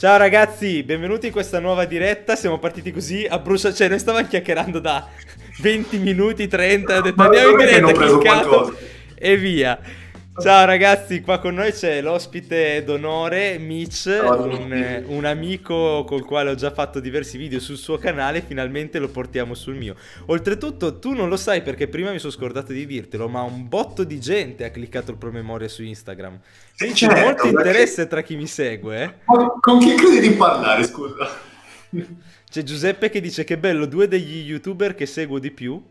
Ciao ragazzi, benvenuti in questa nuova diretta. Siamo partiti così a brucia, cioè noi stavamo chiacchierando da 20 minuti, 30, ho detto andiamo in diretta, cliccato e via. Ciao ragazzi, qua con noi c'è l'ospite d'onore Mitch, un, un, amico col quale ho già fatto diversi video sul suo canale, finalmente lo portiamo sul mio. Oltretutto tu non lo sai perché prima mi sono scordato di dirtelo, ma un botto di gente ha cliccato il promemoria su Instagram. Sì, c'è certo, molto interesse perché... tra chi mi segue. Eh? Con chi credi di parlare, scusa? C'è Giuseppe che dice che bello, due degli youtuber che seguo di più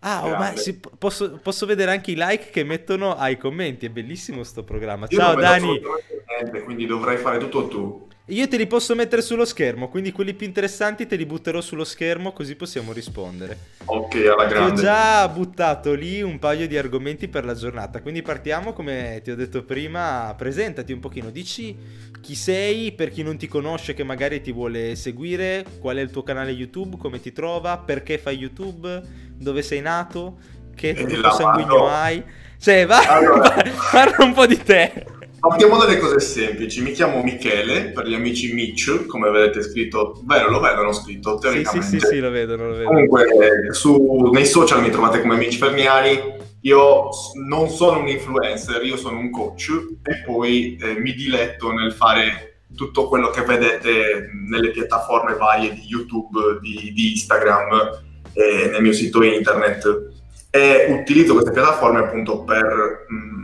Ah, oh, ma si, posso, posso, vedere anche i like che mettono ai commenti. È bellissimo sto programma. Ciao Dani. Niente, quindi dovrai fare tutto tu. Io te li posso mettere sullo schermo, quindi quelli più interessanti te li butterò sullo schermo così possiamo rispondere. Ok, alla grande. Ti ho già buttato lì un paio di argomenti per la giornata, quindi partiamo come ti ho detto prima, presentati un pochino, dici chi sei per chi non ti conosce che magari ti vuole seguire, qual è il tuo canale YouTube, come ti trova, perché fai YouTube, dove sei nato, che gruppo sanguigno hai. Cioè, va, allora... parla un po' di te. Partiamo dalle cose semplici. Mi chiamo Michele, per gli amici Mitch, come vedete scritto. Vero, lo vedono scritto, teoricamente. Sì, sì, sì, sì lo vedono, lo vedono. Comunque, su, nei social mi trovate come Mitch Ferniani. Io non sono un influencer, io sono un coach e poi eh, mi diletto nel fare tutto quello che vedete nelle piattaforme varie di YouTube, di, di Instagram, e nel mio sito internet. E utilizzo queste piattaforme appunto per... Mh,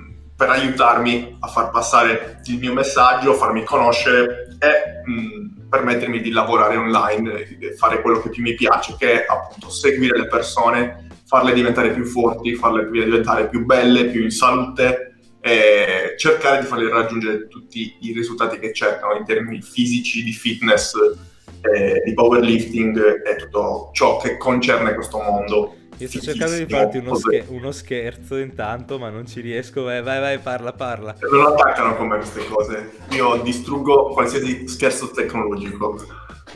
per aiutarmi a far passare il mio messaggio, farmi conoscere e mh, permettermi di lavorare online e fare quello che più mi piace, che è appunto seguire le persone, farle diventare più forti, farle diventare più belle, più in salute e cercare di farle raggiungere tutti i risultati che cercano in termini fisici, di fitness, eh, di powerlifting e tutto ciò che concerne questo mondo. Io sto cercando di farti uno, scher- uno, scherzo intanto, ma non ci riesco. Vai, vai, vai, parla, parla. Non attaccano con me queste cose. Io distruggo qualsiasi scherzo tecnologico.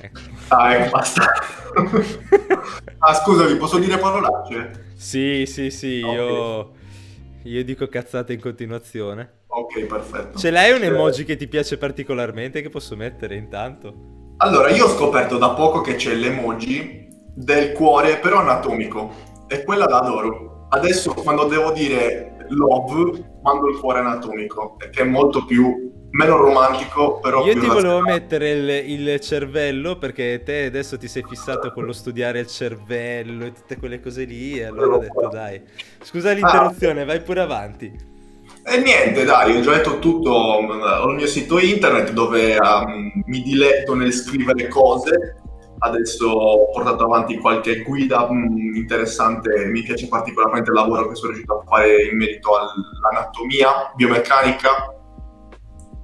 Ecco. Ah, ecco, basta. ah, scusami, posso dire parolacce? Sì, sì, sì, okay. io... io dico cazzate in continuazione. Ok, perfetto. Ce l'hai un eh. emoji che ti piace particolarmente che posso mettere intanto? Allora, io ho scoperto da poco che c'è l'emoji del cuore, però anatomico e quella la adoro. Adesso quando devo dire love, mando il cuore anatomico, che è molto più meno romantico, però Io ti volevo mettere il, il, cervello perché te adesso ti sei fissato con lo studiare il cervello e tutte quelle cose lì e allora ho detto dai. Scusa l'interruzione, ah, vai pure avanti. E niente, dai, ho già detto tutto, ho il mio sito internet dove um, mi diletto nel scrivere cose Adesso ho portato avanti qualche guida mh, mm, interessante, mi piace particolarmente il lavoro che sono riuscito a fare in merito all'anatomia, biomeccanica.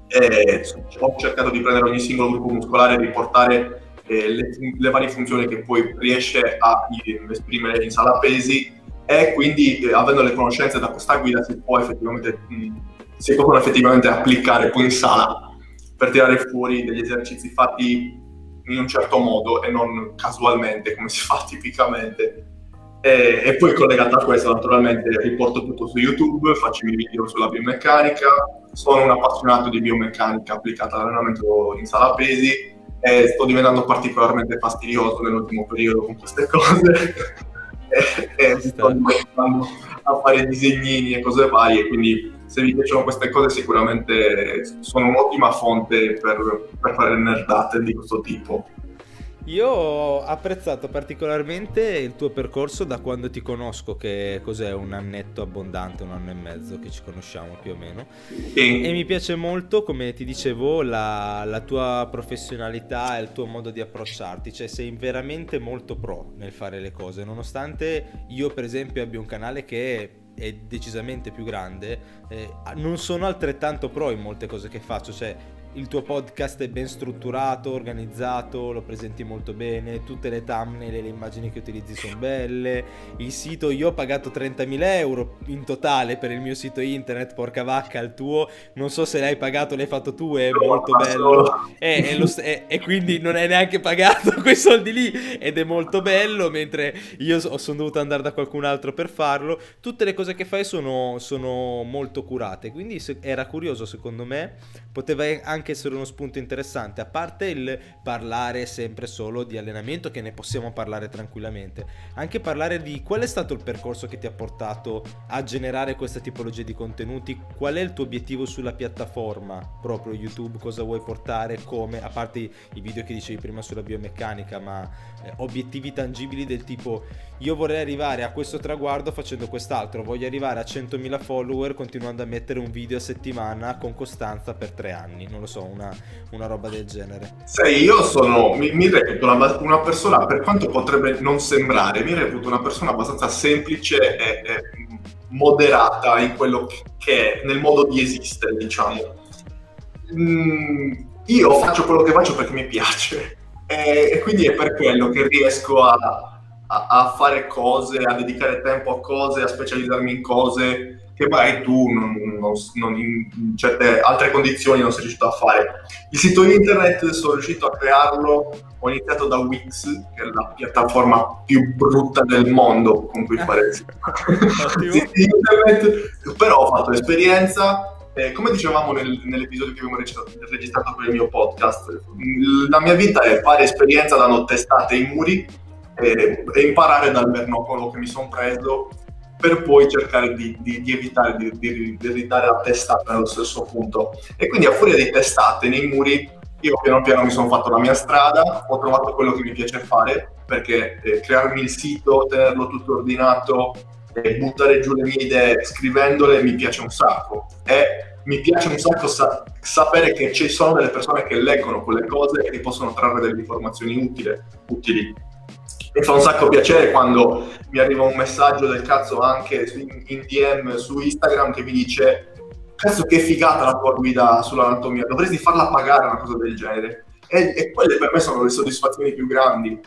E ho cercato di prendere ogni singolo gruppo muscolare e riportare eh, le, le, varie funzioni che poi riesce a esprimere in sala pesi e quindi eh, avendo le conoscenze da questa guida si può effettivamente, mh, mm, si possono effettivamente applicare poi in sala per tirare fuori degli esercizi fatti in un certo modo e non casualmente come si fa tipicamente. E, e poi collegato a questo naturalmente riporto tutto su YouTube, faccio i miei video sulla biomeccanica, sono un appassionato di biomeccanica applicata all'allenamento in sala pesi e sto diventando particolarmente fastidioso nell'ultimo periodo con queste cose. E, e sto iniziando a fare disegnini e cose varie, quindi se vi piacciono queste cose sicuramente sono un'ottima fonte per, per fare nerdate di questo tipo. Io ho apprezzato particolarmente il tuo percorso da quando ti conosco, che cos'è un annetto abbondante, un anno e mezzo che ci conosciamo più o meno. Sì. E mi piace molto, come ti dicevo, la, la, tua professionalità e il tuo modo di approcciarti, cioè sei veramente molto pro nel fare le cose, nonostante io per esempio abbia un canale che è decisamente più grande, eh, non sono altrettanto pro in molte cose che faccio, cioè il tuo podcast è ben strutturato, organizzato, lo presenti molto bene, tutte le thumbnail e le immagini che utilizzi sono belle, il sito io ho pagato 30.000 euro in totale per il mio sito internet, porca vacca, il tuo. Non so se l'hai pagato, l'hai fatto tu, è molto bello. e, e, lo, e, e quindi non hai neanche pagato quei soldi lì ed è molto bello, mentre io sono dovuto andare da qualcun altro per farlo, tutte le cose che fai sono, sono molto curate, quindi se, era curioso secondo me, poteva anche anche essere uno spunto interessante, a parte il parlare sempre solo di allenamento, che ne possiamo parlare tranquillamente, anche parlare di qual è stato il percorso che ti ha portato a generare questa tipologia di contenuti, qual è il tuo obiettivo sulla piattaforma, proprio YouTube, cosa vuoi portare, come, a parte i video che dicevi prima sulla biomeccanica, ma eh, obiettivi tangibili del tipo io vorrei arrivare a questo traguardo facendo quest'altro, voglio arrivare a 100.000 follower continuando a mettere un video a settimana con costanza per tre anni, non lo so, una, una roba del genere. Sai, io sono, mi, mi reputo una, una, persona, per quanto potrebbe non sembrare, mi reputo una persona abbastanza semplice e, e moderata in quello che è, nel modo di esistere, diciamo. Mm, io faccio quello che faccio perché mi piace e, e quindi è per quello che riesco a a, a, fare cose, a dedicare tempo a cose, a specializzarmi in cose che magari tu non, non, non in certe altre condizioni non sei riuscito a fare. Il sito internet sono riuscito a crearlo, ho iniziato da Wix, che è la piattaforma più brutta del mondo, con cui fare il sito internet, però ho fatto esperienza, eh, come dicevamo nel, nell'episodio che abbiamo registrato per il mio podcast, la mia vita è fare esperienza dando testate ai muri e, e imparare dal bernocolo che mi sono preso per poi cercare di, di, di evitare di, di, di ridare la testata nello stesso punto. E quindi a furia di testate nei muri, io piano piano mi sono fatto la mia strada, ho trovato quello che mi piace fare, perché eh, crearmi il sito, tenerlo tutto ordinato, e buttare giù le mie idee scrivendole mi piace un sacco. E mi piace un sacco sa- sapere che ci sono delle persone che leggono quelle cose e che possono trarre delle informazioni utili. utili mi fa un sacco piacere quando mi arriva un messaggio del cazzo anche in DM su Instagram che mi dice cazzo che figata la tua guida sull'anatomia, dovresti farla pagare una cosa del genere. E, e quelle per me sono le soddisfazioni più grandi.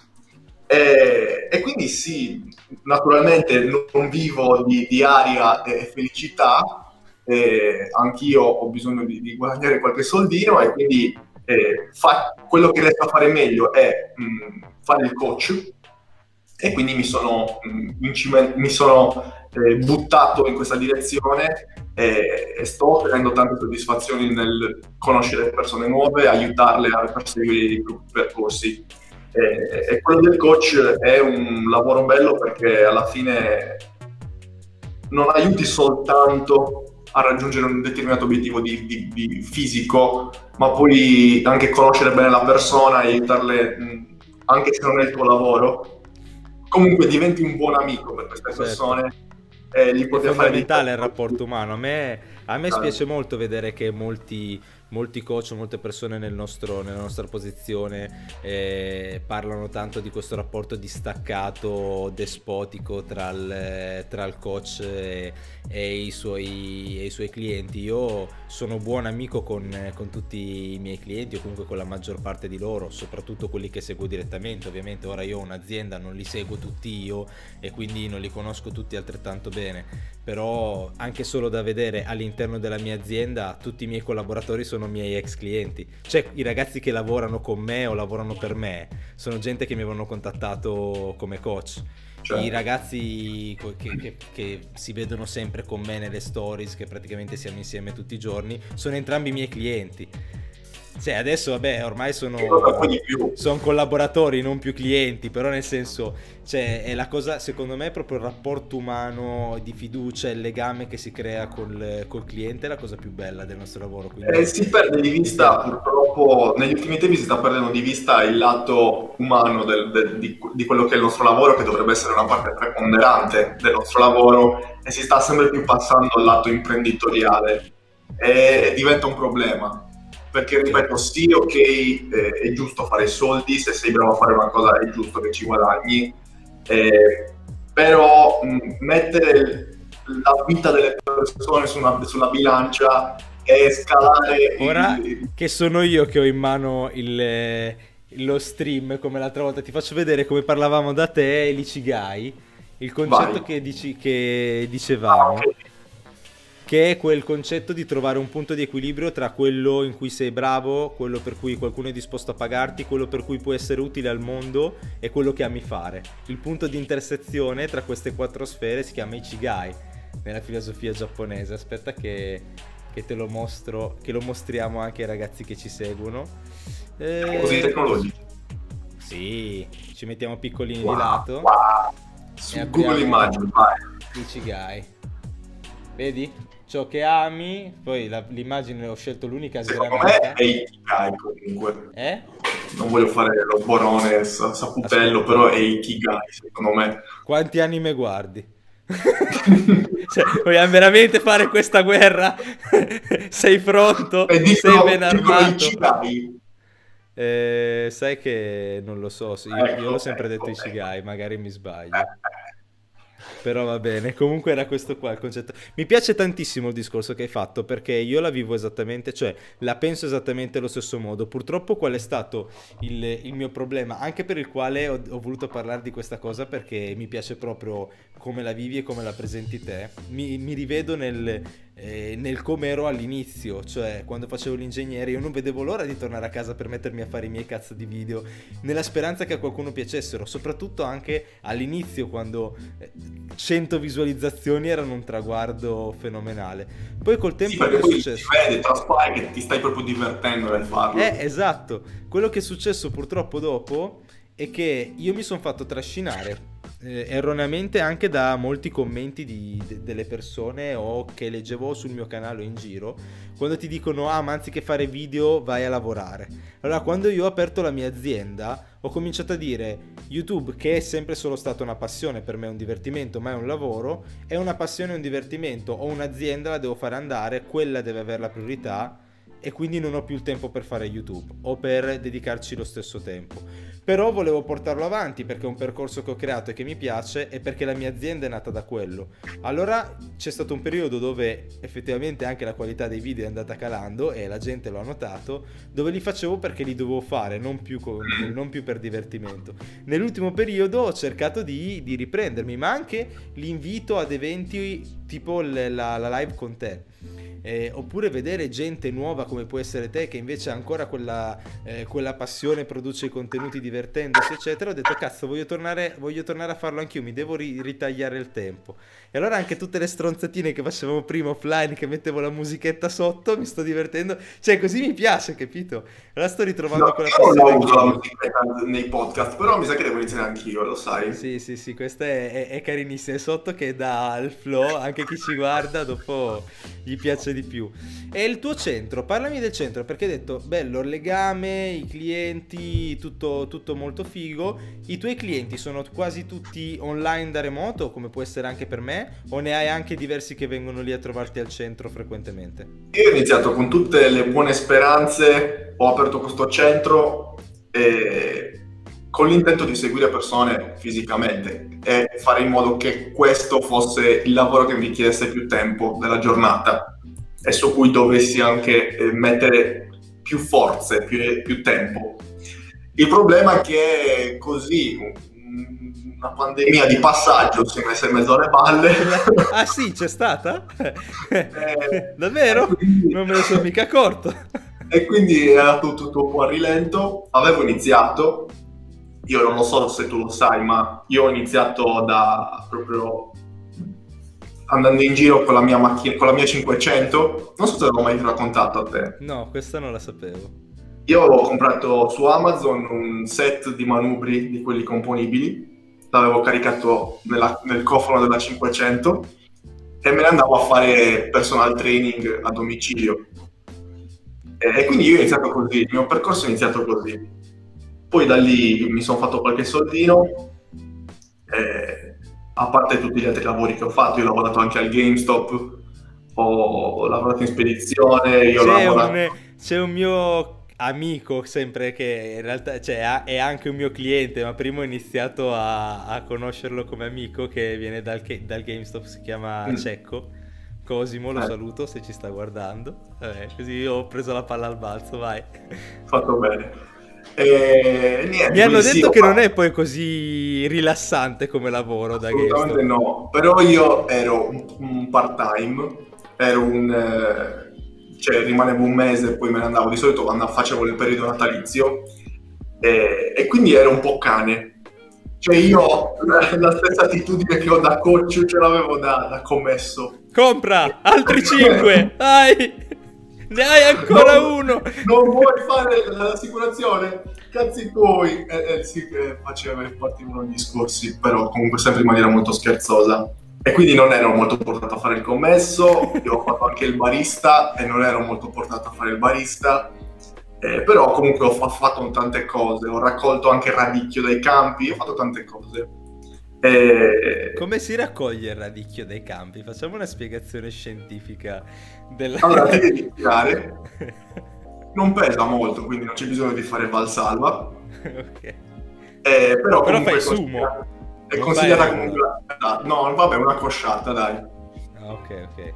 E, e quindi sì, naturalmente non vivo di, di aria e felicità, eh, anch'io ho bisogno di, di, guadagnare qualche soldino e quindi eh, fa, quello che riesco a fare meglio è mh, fare il coach, e quindi mi sono, mm, mi sono eh, buttato in questa direzione e, e, sto ottenendo tante soddisfazioni nel conoscere persone nuove, aiutarle a perseguire i propri percorsi. E, e, quello del coach è un lavoro bello perché alla fine non aiuti soltanto a raggiungere un determinato obiettivo di, di, di fisico, ma puoi anche conoscere bene la persona e aiutarle mm, anche se non è il tuo lavoro, comunque diventi un buon amico per queste certo. persone. Eh, gli è fondamentale il rapporto umano. A me, a me spiace molto vedere che molti molti coach, molte persone nel nostro, nella nostra posizione eh, parlano tanto di questo rapporto distaccato, despotico tra il, tra il coach e, e, i suoi, e, i suoi, clienti. Io sono buon amico con, con, tutti i miei clienti o comunque con la maggior parte di loro, soprattutto quelli che seguo direttamente. Ovviamente ora io ho un'azienda, non li seguo tutti io e quindi non li conosco tutti altrettanto bene però anche solo da vedere all'interno della mia azienda tutti i miei collaboratori sono miei ex clienti, cioè i ragazzi che lavorano con me o lavorano per me sono gente che mi avevano contattato come coach. Certo. I ragazzi che, che, che, si vedono sempre con me nelle stories, che praticamente siamo insieme tutti i giorni, sono entrambi i miei clienti. Cioè, adesso vabbè, ormai sono, sono collaboratori, non più clienti, però nel senso, cioè, è la cosa, secondo me, è proprio il rapporto umano di fiducia, il legame che si crea col, col cliente è la cosa più bella del nostro lavoro. Quindi... Eh, si perde di vista, purtroppo, negli ultimi tempi si sta perdendo di vista il lato umano del, del, di, di quello che è il nostro lavoro, che dovrebbe essere una parte preponderante del nostro lavoro, e si sta sempre più passando al lato imprenditoriale. E diventa un problema perché ripeto sì ok eh, è giusto fare soldi se sei bravo a fare una cosa è giusto che ci guadagni eh, però mh, mettere la vita delle persone su una, sulla bilancia e scalare ora il... che sono io che ho in mano il, lo stream come l'altra volta ti faccio vedere come parlavamo da te l'Ichigai il concetto che, dici, che, dicevamo. Ah, okay che è quel concetto di trovare un punto di equilibrio tra quello in cui sei bravo, quello per cui qualcuno è disposto a pagarti, quello per cui puoi essere utile al mondo e quello che ami fare. Il punto di intersezione tra queste quattro sfere si chiama Ichigai nella filosofia giapponese. Aspetta che, che te lo mostro, che lo mostriamo anche ai ragazzi che ci seguono. Eh, così tecnologici. Sì, ci mettiamo piccolini wow, di lato. Wow. Su Google Immagine, vai. Ichigai. Vedi? Ciò che ami, poi la, l'immagine ho scelto l'unica Secondo me è Ikigai comunque. Eh? Non voglio fare lo borone saputello, però è Ikigai secondo me. Quanti anime guardi? cioè, vogliamo veramente fare questa guerra? Sei pronto? E dico, Sei ben armato? Eh, sai che non lo so, io, ecco, io l'ho sempre ecco, detto Ichigai, ecco. magari mi sbaglio. Eh, però va bene, comunque era questo qua il concetto. Mi piace tantissimo il discorso che hai fatto perché io la vivo esattamente, cioè la penso esattamente allo stesso modo. Purtroppo qual è stato il, il mio problema, anche per il quale ho, ho, voluto parlare di questa cosa perché mi piace proprio come la vivi e come la presenti te. Mi, mi rivedo nel eh, nel come ero all'inizio, cioè quando facevo l'ingegnere io non vedevo l'ora di tornare a casa per mettermi a fare i miei cazzo di video, nella speranza che a qualcuno piacessero, soprattutto anche all'inizio quando 100 eh, visualizzazioni erano un traguardo fenomenale. Poi col tempo sì, è successo... Si vede, traspare che ti stai proprio divertendo nel farlo. Eh, esatto. Quello che è successo purtroppo dopo è che io mi sono fatto trascinare eh, erroneamente anche da molti commenti di, de, delle persone o che leggevo sul mio canale in giro quando ti dicono ah ma anziché fare video vai a lavorare. Allora quando io ho aperto la mia azienda ho cominciato a dire youtube che è sempre solo stata una passione per me è un divertimento ma è un lavoro è una passione e un divertimento ho un'azienda la devo fare andare quella deve avere la priorità e quindi non ho più il tempo per fare YouTube o per dedicarci lo stesso tempo. Però volevo portarlo avanti perché è un percorso che ho creato e che mi piace e perché la mia azienda è nata da quello. Allora c'è stato un periodo dove effettivamente anche la qualità dei video è andata calando e la gente lo ha notato, dove li facevo perché li dovevo fare, non più, con, non più per divertimento. Nell'ultimo periodo ho cercato di, di, riprendermi, ma anche l'invito ad eventi tipo la, la live con te eh, oppure vedere gente nuova come può essere te che invece ha ancora quella, eh, quella passione, produce contenuti divertendosi eccetera, ho detto cazzo voglio tornare, voglio tornare a farlo anch'io, mi devo ri- ritagliare il tempo. E allora anche tutte le stronzatine che facevamo prima offline, che mettevo la musichetta sotto, mi sto divertendo, cioè così mi piace, capito? Allora sto ritrovando no, quella passione. Non uso la musichetta nei podcast, però mi sa che devo iniziare anch'io, lo sai. Sì, sì, sì, questa è, è, è carinissima, è sotto che dà il flow, anche chi ci guarda dopo gli piace di più. E il tuo centro, parlami del centro perché hai detto bello il legame, i clienti, tutto, tutto molto figo. I tuoi clienti sono quasi tutti online da remoto, come può essere anche per me, o ne hai anche diversi che vengono lì a trovarti al centro frequentemente? Io ho iniziato con tutte le buone speranze, ho aperto questo centro e con l'intento di seguire persone fisicamente e fare in modo che questo fosse il lavoro che mi richiedesse più tempo della giornata e su cui dovessi anche eh, mettere più forze, più, più tempo. Il problema è che così una pandemia di passaggio si è messa in mezzo alle balle. Ah sì, c'è stata? Eh, Davvero? Quindi... Non me ne sono mica accorto. E quindi era tutto, tutto un po' a rilento. Avevo iniziato, io non lo so se tu lo sai, ma io ho iniziato da proprio andando in giro con la mia macchina, con la mia 500. Non so se l'avevo mai raccontato a te. No, questa non la sapevo. Io ho comprato su Amazon un set di manubri di quelli componibili, l'avevo caricato nella, nel cofano della 500 e me ne andavo a fare personal training a domicilio. E, quindi io ho iniziato così, il mio percorso è iniziato così. Poi da lì mi sono fatto qualche soldino. E a parte tutti gli altri lavori che ho fatto, io ho lavorato anche al GameStop, ho lavorato in spedizione, io c'è, lavorato... un, c'è un mio amico sempre che in realtà cioè, è anche un mio cliente, ma prima ho iniziato a, a conoscerlo come amico che viene dal, dal GameStop, si chiama mm. Cecco. Cosimo, lo eh. saluto se ci sta guardando. Vabbè, così ho preso la palla al balzo, vai. Fatto bene. E, niente, Mi hanno detto sì, che non è poi così rilassante come lavoro da Assolutamente no, però io ero un, un part-time, ero un... Eh, cioè rimanevo un mese e poi me ne andavo, di solito quando facevo il periodo natalizio e, e quindi ero un po' cane, Cioè io la, la stessa attitudine che ho da coach ce l'avevo da, da commesso. Compra altri 5, dai! Ne hai ancora non, uno! Non vuoi fare l'assicurazione? Cazzi tuoi! Eh, eh, sì, che faceva partivano gli discorsi, però comunque sempre in maniera molto scherzosa. E quindi non ero molto portato a fare il commesso, io ho fatto anche il barista e non ero molto portato a fare il barista. Eh, però comunque ho, ho fatto tante cose, ho raccolto anche il radicchio dai campi, ho fatto tante cose. E... Come si raccoglie il radicchio dai campi? Facciamo una spiegazione scientifica della... Allora, devi tirare, non pesa molto, quindi non c'è bisogno di fare valsalva. ok. Eh, però, però fai sumo. È consigliata comunque... La... No, vabbè, una cosciata, dai. Ah, ok, ok. okay.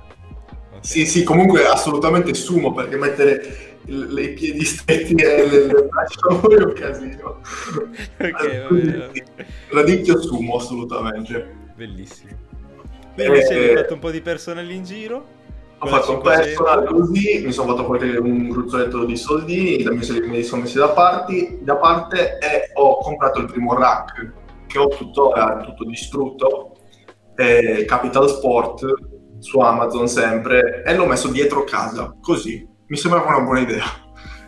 Sì, sì, comunque assolutamente sumo, perché mettere i piedi stretti e le, le braccia è un casino. ok, Radicchio sumo, assolutamente. Bellissimo. Quindi eh, hai fatto un po' di personal in giro? Ho fatto un personal così, mi sono fatto poi un gruzzoletto di soldini, me li sono messi da, parti, da parte e ho comprato il primo rack che ho tuttora tutto distrutto, eh, Capital Sport su Amazon sempre, e l'ho messo dietro casa, così mi sembrava una buona idea.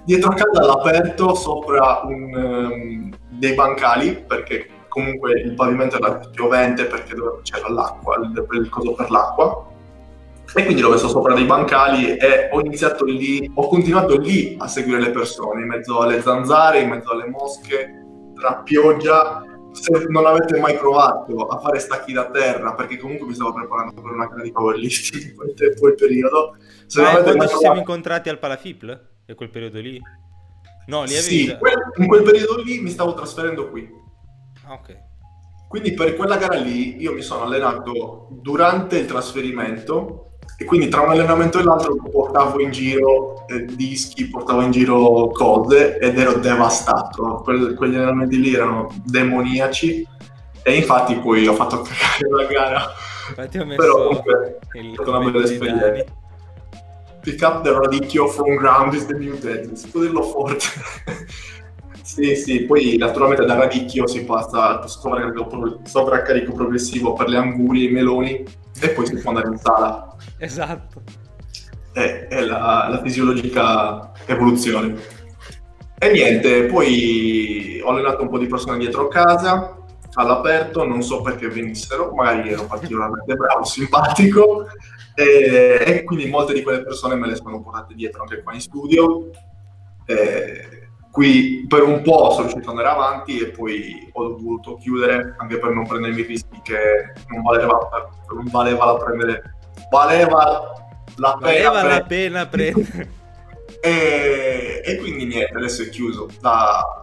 Dietro a casa all'aperto, sopra un, um, dei bancali, perché comunque il pavimento era piovente perché c'era l'acqua, il, il coso per l'acqua. E quindi l'ho messo sopra dei bancali e ho iniziato lì, ho continuato lì a seguire le persone, in mezzo alle zanzare, in mezzo alle mosche, tra pioggia. Se non avete mai provato a fare stacchi da terra, perché comunque mi stavo preparando per una gara di powerlifting in quel, quel periodo, se Ma quando ci siamo incontrati al Palafipl? È quel periodo lì? No, lì avevi... Sì, quel, in quel periodo lì mi stavo trasferendo qui. Ah, ok. Quindi per quella gara lì io mi sono allenato durante il trasferimento e quindi tra un allenamento e l'altro portavo in giro eh, dischi, portavo in giro cose ed ero devastato. Que- quegli allenamenti lì erano demoniaci e infatti poi ho fatto cagare la gara. Infatti ho messo Però comunque è stata una bella esperienza pick up the radicchio from ground is the new dead, scudirlo forte. sì, sì, poi naturalmente da radicchio si passa al sovraccarico, sovraccarico progressivo per le angurie, i meloni e poi si può andare in sala. Esatto. È, è la, la fisiologica evoluzione. E niente, poi ho allenato un po' di persone dietro casa, all'aperto, non so perché venissero, magari ero particolarmente bravo, simpatico, e, e, quindi molte di quelle persone me le sono portate dietro anche qua in studio. E, qui per un po' sono riuscito ad andare avanti e poi ho dovuto chiudere anche per non prendermi rischi che non valeva, non valeva la prendere. Valeva la pena, valeva la pena prendere. e, e quindi niente, adesso è chiuso. Da,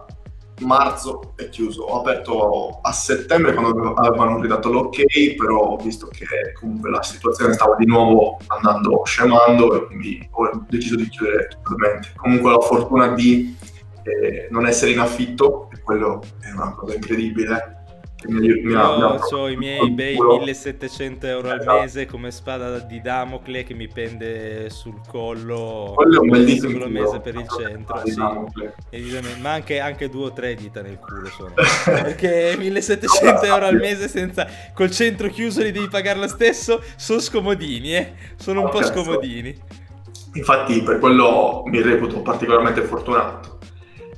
marzo è chiuso. Ho aperto a settembre quando avevano ridato l'ok, però ho visto che comunque la situazione stava di nuovo andando scemando e quindi ho deciso di chiudere totalmente. Comunque ho la fortuna di eh, non essere in affitto, e quello è una cosa incredibile mi ho i miei bei 1700 euro al esatto. mese come spada di Damocle che mi pende sul collo quello è un bellissimo mese per il centro sì. ma anche, anche, due o tre dita nel culo sono perché 1700 euro al mese senza col centro chiuso li devi pagare lo stesso sono scomodini eh? sono un po' scomodini. Infatti per quello mi reputo particolarmente fortunato.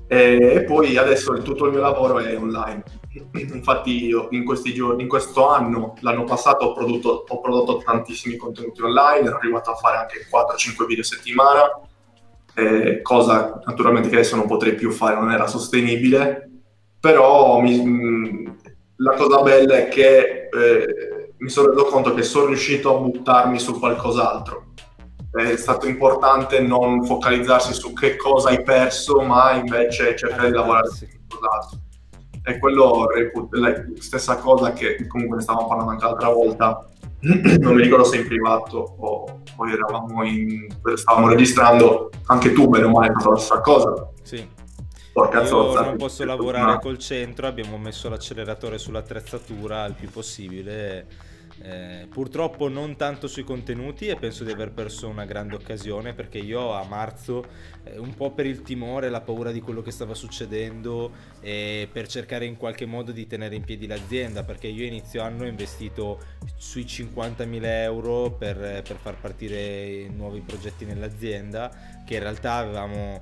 E poi adesso tutto il mio lavoro è online Infatti io in questi giorni, in questo anno, l'anno passato ho prodotto, ho prodotto tantissimi contenuti online, ero arrivato a fare anche 4-5 video a settimana, eh, cosa naturalmente che adesso non potrei più fare, non era sostenibile, però mi, mm, la cosa bella è che eh, mi sono reso conto che sono riuscito a buttarmi su qualcos'altro. È stato importante non focalizzarsi su che cosa hai perso, ma invece cercare di lavorare su qualcos'altro è quello la stessa cosa che comunque ne stavamo parlando anche l'altra volta. Non mi ricordo se in privato o poi eravamo in stavamo registrando. Anche tu bene o male hai fatto la stessa cosa. Sì. Porca Io zozza, non posso lavorare col centro abbiamo messo l'acceleratore sull'attrezzatura il più possibile Eh, purtroppo non tanto sui contenuti e penso di aver perso una grande occasione perché io a marzo, eh, un po' per il timore, la paura di quello che stava succedendo e per cercare in qualche modo di tenere in piedi l'azienda, perché io inizio anno ho investito sui 50.000 euro per, per far partire nuovi progetti nell'azienda che in realtà avevamo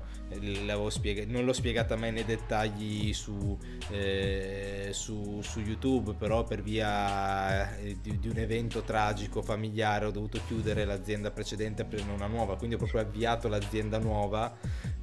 spiega- non l'ho spiegata mai nei dettagli su, eh, su, su, YouTube, però per via eh, di, di, un evento tragico familiare ho dovuto chiudere l'azienda precedente e aprire una nuova, quindi ho proprio avviato l'azienda nuova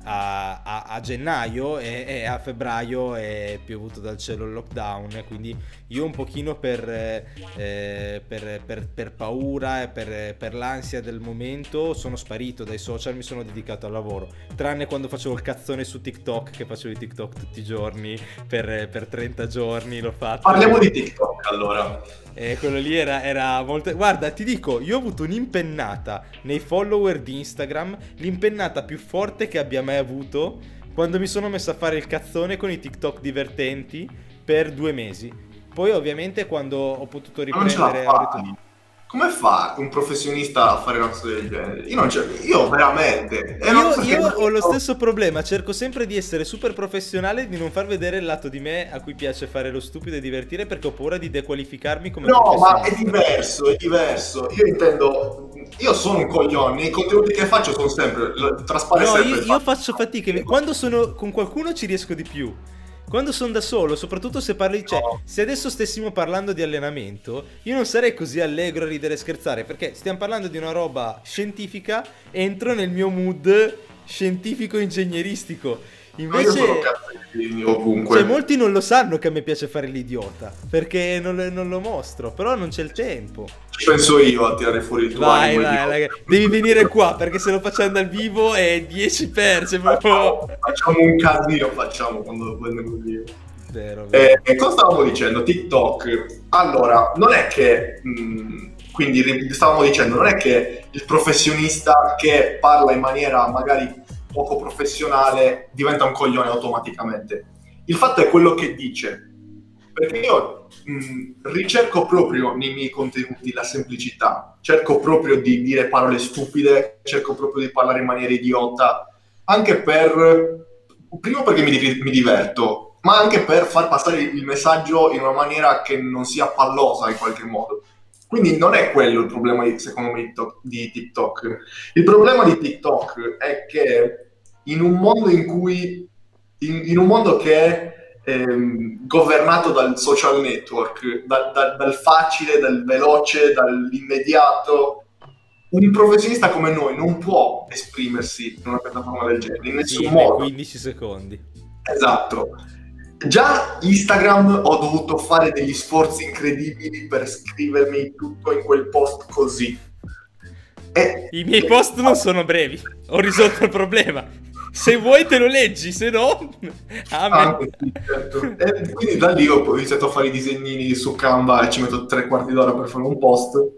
a, a, a gennaio e, e, a febbraio è piovuto dal cielo il lockdown, quindi io un pochino per, eh, per, per, per paura e per, l'ansia del momento sono sparito dai social, mi sono dedicato al lavoro, tranne quando facevo il cazzone su TikTok, che facevo i TikTok tutti i giorni, per, per 30 giorni l'ho fatto. Parliamo di TikTok allora. E quello lì era, era, molto... Guarda, ti dico, io ho avuto un'impennata nei follower di Instagram, l'impennata più forte che abbia mai avuto quando mi sono messo a fare il cazzone con i TikTok divertenti per due mesi. Poi ovviamente quando ho potuto riprendere... Ho come fa un professionista a fare una cosa del genere? Io, non io veramente. Io, io ho lo stesso problema, cerco sempre di essere super professionale e di non far vedere il lato di me a cui piace fare lo stupido e divertire perché ho paura di dequalificarmi come No, ma è diverso, è diverso. Io intendo. Io sono un coglione, i contenuti che faccio sono sempre. Traspare no, sempre. Io, io faccio fatica. Quando sono con qualcuno ci riesco di più. Quando sono da solo, soprattutto se parli, cioè, se adesso stessimo parlando di allenamento, io non sarei così allegro a ridere e scherzare, perché stiamo parlando di una roba scientifica, entro nel mio mood scientifico-ingegneristico. Invece. Cioè, molti non lo sanno che a me piace fare l'idiota perché non, non lo mostro, però non c'è il tempo. Ci penso io a tirare fuori il tuo Vai, vai, vai, devi venire qua perché se lo facciamo dal vivo è 10 per. Cioè facciamo, facciamo un casino, facciamo quando lo prendo io. Vero, vero. Eh, cosa stavamo dicendo? TikTok. Allora, non è che. Mh, mm, quindi stavamo dicendo, non è che il professionista che parla in maniera magari poco professionale diventa un coglione automaticamente. Il fatto è quello che dice, perché io mh, ricerco proprio nei miei contenuti la semplicità, cerco proprio di dire parole stupide, cerco proprio di parlare in maniera idiota, anche per, primo perché mi, mi diverto, ma anche per far passare il messaggio in una maniera che non sia pallosa in qualche modo. Quindi non è quello il problema, secondo me, di TikTok. Il problema di TikTok è che in un mondo in cui, in, in un mondo che è ehm, governato dal social network, da, da, dal facile, dal veloce, dall'immediato, un professionista come noi non può esprimersi in una piattaforma del genere, in nessun sì, modo. 15 secondi. Esatto. Già Instagram ho dovuto fare degli sforzi incredibili per scrivermi tutto in quel post così. E... I miei post non sono brevi, ho risolto il problema. Se vuoi te lo leggi, se no... Ah, sì, certo. E quindi da lì ho iniziato a fare i disegnini su Canva e ci metto tre quarti d'ora per fare un post.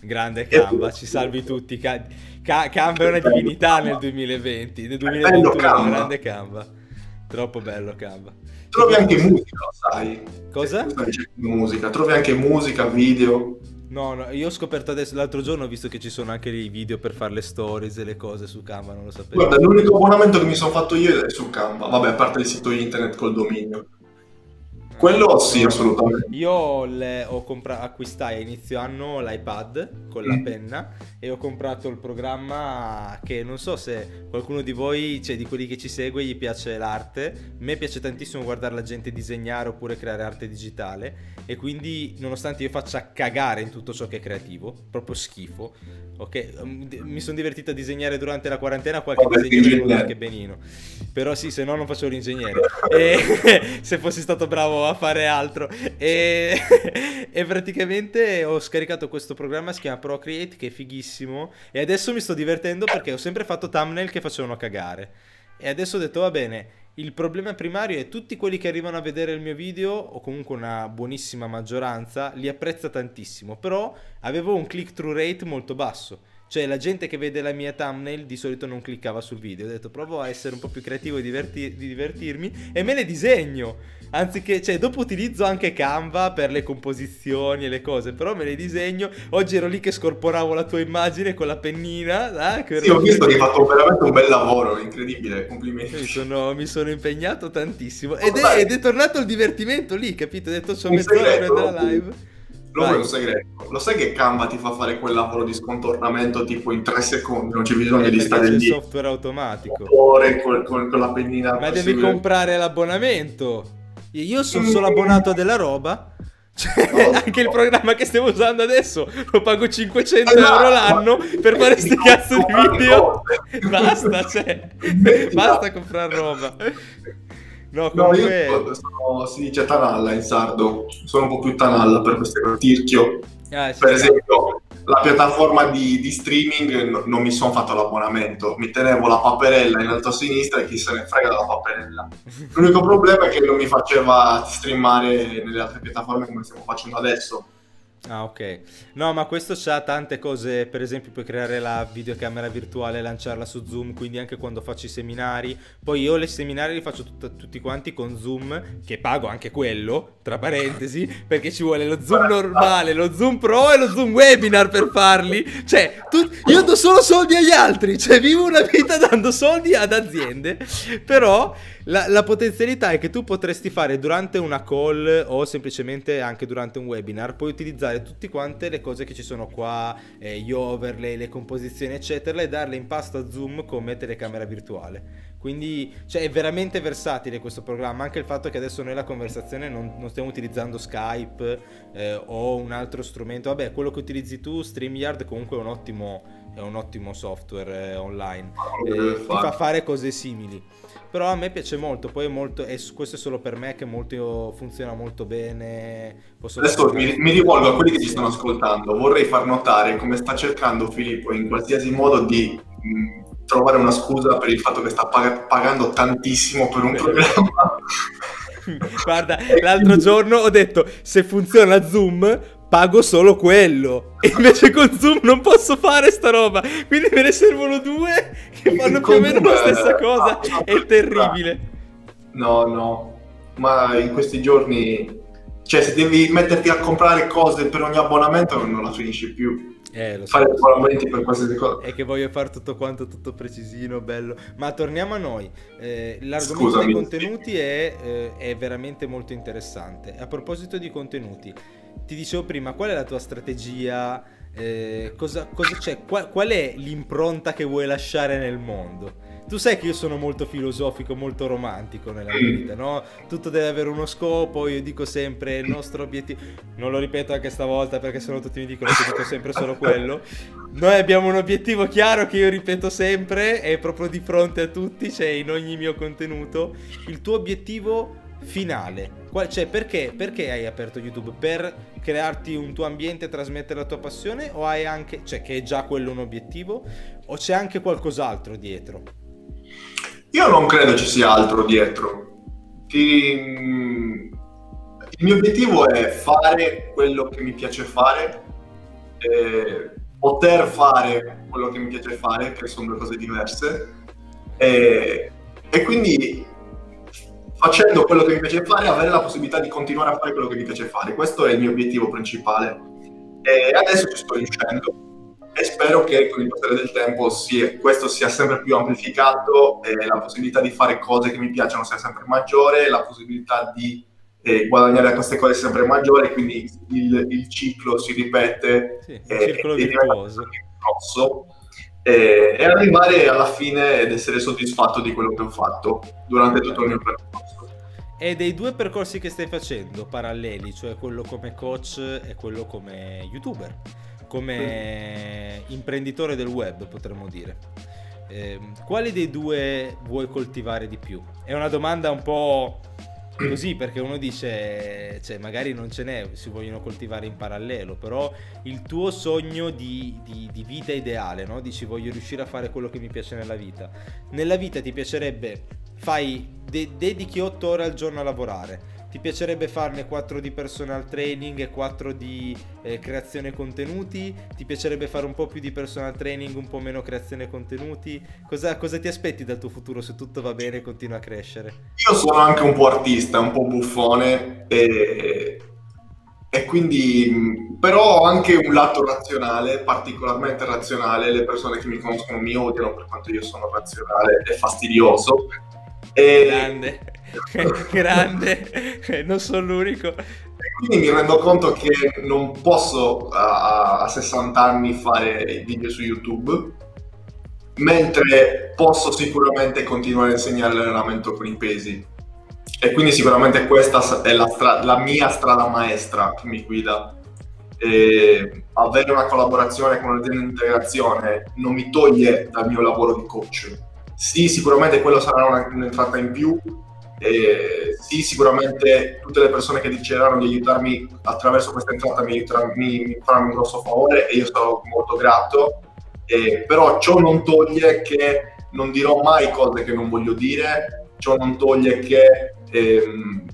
Grande Canva, ci salvi tutti. Ca- Ca- Canva è una divinità nel 2020, nel 2021 Canva. grande Canva. Troppo bello Canva. Trovi anche musica, sai. Cosa? Musica, trovi anche musica, video. No, no, io ho scoperto adesso, l'altro giorno ho visto che ci sono anche i video per fare le stories e le cose su Canva, non lo sapevo. Guarda, l'unico abbonamento che mi sono fatto io è su Canva, vabbè, a parte il sito internet col dominio. Quello sì, assolutamente. Io le, ho compra- acquistai a inizio anno l'iPad con la mm. penna e ho comprato il programma che non so se qualcuno di voi, cioè di quelli che ci segue, gli piace l'arte. A me piace tantissimo guardare la gente disegnare oppure creare arte digitale e quindi nonostante io faccia cagare in tutto ciò che è creativo, proprio schifo, ok? Um, mi sono divertito a disegnare durante la quarantena qualche è venuto anche benino. Però sì, se no non facevo l'ingegnere. e se fossi stato bravo a fare altro. E, e, praticamente ho scaricato questo programma, si chiama Procreate, che è fighissimo. E adesso mi sto divertendo perché ho sempre fatto thumbnail che facevano cagare. E adesso ho detto, va bene, il problema primario è tutti quelli che arrivano a vedere il mio video, o comunque una buonissima maggioranza, li apprezza tantissimo. Però avevo un click-through rate molto basso Cioè la gente che vede la mia thumbnail di solito non cliccava sul video. Ho detto provo a essere un po' più creativo e divertir- di divertirmi e me le disegno. Anziché, cioè dopo utilizzo anche Canva per le composizioni e le cose, però me le disegno. Oggi ero lì che scorporavo la tua immagine con la pennina. Eh, sì, ho visto che hai fatto veramente un bel lavoro, incredibile, complimenti. Mi sono, mi sono impegnato tantissimo. Ed è, ed è, tornato il divertimento lì, capito? Ho detto c'ho mezz'ora per prendere la live. Lo vuoi un segreto? Lo sai che Canva ti fa fare quel lavoro di scontornamento tipo in tre secondi? Non c'è bisogno eh, di stare lì. C'è il software automatico. Con, con, con la pennina. Ma devi comprare l'abbonamento. Io sono solo abbonato a della roba. Cioè, no, anche no. il programma che stiamo usando adesso lo pago 500 eh, euro l'anno per fare questi cazzo di video. Basta, cioè, basta comprare roba. No, comunque... No, io sono, si dice tanalla in sardo, sono un po' più tanalla per queste cose, tirchio. Ah, per esempio, la piattaforma di, di streaming no, non mi sono fatto l'abbonamento, mi tenevo la paperella in alto a sinistra e chi se ne frega della paperella. L'unico problema è che non mi faceva streamare nelle altre piattaforme come stiamo facendo adesso Ah, ok. No, ma questo c'ha tante cose, per esempio puoi creare la videocamera virtuale e lanciarla su Zoom, quindi anche quando faccio i seminari. Poi io i seminari li faccio tut- tutti quanti con Zoom, che pago anche quello, tra parentesi, perché ci vuole lo Zoom normale, lo Zoom Pro e lo Zoom Webinar per farli. Cioè, tu- io do solo soldi agli altri, cioè vivo una vita dando soldi ad aziende, però la, la, potenzialità è che tu potresti fare durante una call o semplicemente anche durante un webinar, puoi utilizzare tutte quante le cose che ci sono qua, eh, gli overlay, le composizioni, eccetera, e darle in pasto a Zoom come telecamera virtuale. Quindi cioè, è veramente versatile questo programma, anche il fatto che adesso noi la conversazione non, non stiamo utilizzando Skype eh, o un altro strumento, vabbè quello che utilizzi tu, StreamYard comunque è un ottimo, è un ottimo software eh, online, eh, ti fa fare cose simili però a me piace molto, poi è molto, è, questo è solo per me che molto, funziona molto bene. Posso Adesso mi, mi, rivolgo a quelli che ci stanno ascoltando, vorrei far notare come sta cercando Filippo in qualsiasi modo di mh, trovare una scusa per il fatto che sta pag- pagando tantissimo per un Beh. programma. Guarda, l'altro giorno ho detto se funziona Zoom pago solo quello. E invece con Zoom non posso fare sta roba. Quindi me ne servono due che fanno più o meno la stessa cosa. È terribile. No, no. Ma in questi giorni... Cioè, se devi metterti a comprare cose per ogni abbonamento non la finisci più. Eh, lo so. Fare abbonamenti per qualsiasi cosa. È che voglio fare tutto quanto, tutto precisino, bello. Ma torniamo a noi. Eh, l'argomento Scusami. dei contenuti è, eh, è veramente molto interessante. A proposito di contenuti, ti dicevo prima, qual è la tua strategia? Eh, cosa, cosa c'è? Qual, qual, è l'impronta che vuoi lasciare nel mondo? Tu sai che io sono molto filosofico, molto romantico nella vita, no? Tutto deve avere uno scopo, io dico sempre il nostro obiettivo, non lo ripeto anche stavolta perché sennò tutti mi dicono che dico sempre solo quello. Noi abbiamo un obiettivo chiaro che io ripeto sempre, è proprio di fronte a tutti, c'è in ogni mio contenuto. Il tuo obiettivo finale. Cioè, perché, perché, hai aperto YouTube? Per crearti un tuo ambiente e trasmettere la tua passione? O hai anche, cioè, che è già quello un obiettivo? O c'è anche qualcos'altro dietro? Io non credo ci sia altro dietro. Ti... Il mio obiettivo è fare quello che mi piace fare, poter fare quello che mi piace fare, che sono due cose diverse, e, e quindi facendo quello che mi piace fare, avere la possibilità di continuare a fare quello che mi piace fare. Questo è il mio obiettivo principale. E adesso ci sto riuscendo e spero che con il passare del tempo sia, questo sia sempre più amplificato la possibilità di fare cose che mi piacciono sia sempre maggiore, la possibilità di eh, guadagnare da queste cose sempre maggiore, quindi il, il ciclo si ripete sì, e, circolo e virtuoso. grosso e, e, arrivare alla fine ed essere soddisfatto di quello che ho fatto durante tutto il mio percorso. E dei due percorsi che stai facendo paralleli, cioè quello come coach e quello come youtuber, come imprenditore del web potremmo dire. Eh, quali dei due vuoi coltivare di più? È una domanda un po' così perché uno dice, cioè magari non ce n'è, si vogliono coltivare in parallelo, però il tuo sogno di, di, di vita ideale, no? Dici voglio riuscire a fare quello che mi piace nella vita. Nella vita ti piacerebbe, fai, de- dedichi 8 ore al giorno a lavorare, ti piacerebbe farne 4 di personal training e 4 di eh, creazione contenuti? Ti piacerebbe fare un po' più di personal training, un po' meno creazione contenuti? Cosa, cosa ti aspetti dal tuo futuro se tutto va bene e continua a crescere? Io sono anche un po' artista, un po' buffone e, e quindi però ho anche un lato razionale, particolarmente razionale. Le persone che mi conoscono mi odiano per quanto io sono razionale e fastidioso. E... Grande, grande, non sono l'unico. E quindi mi rendo conto che non posso a, a 60 anni fare video su YouTube, mentre posso sicuramente continuare a insegnare l'allenamento con i pesi. E quindi sicuramente questa è la, stra- la mia strada maestra che mi guida. E avere una collaborazione con un'azienda di integrazione non mi toglie dal mio lavoro di coach. Sì, sicuramente quello sarà un'entrata in più, e sì, sicuramente tutte le persone che decideranno di aiutarmi attraverso questa entrata mi, mi, mi faranno un grosso favore e io sarò molto grato, e, però ciò non toglie che non dirò mai cose che non voglio dire, ciò non toglie che ehm,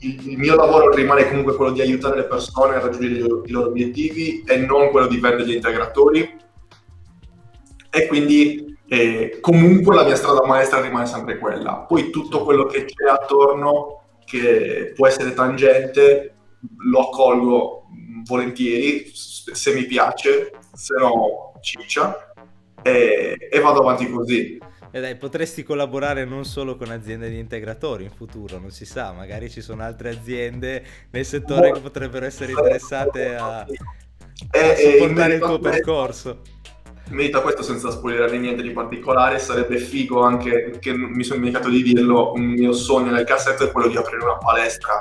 il, il, mio lavoro rimane comunque quello di aiutare le persone a raggiungere i i loro obiettivi e non quello di vendere gli integratori. E quindi e comunque la mia strada maestra rimane sempre quella. Poi tutto quello che c'è attorno, che può essere tangente, lo accolgo volentieri, se mi piace, se no ciccia, e, e vado avanti così. E dai, potresti collaborare non solo con aziende di integratori in futuro, non si sa, magari ci sono altre aziende nel settore che potrebbero essere interessate a, a supportare il tuo percorso merita questo senza spoilerare niente di particolare, sarebbe figo anche, che mi sono dimenticato di dirlo, un mio sogno nel cassetto è quello di aprire una palestra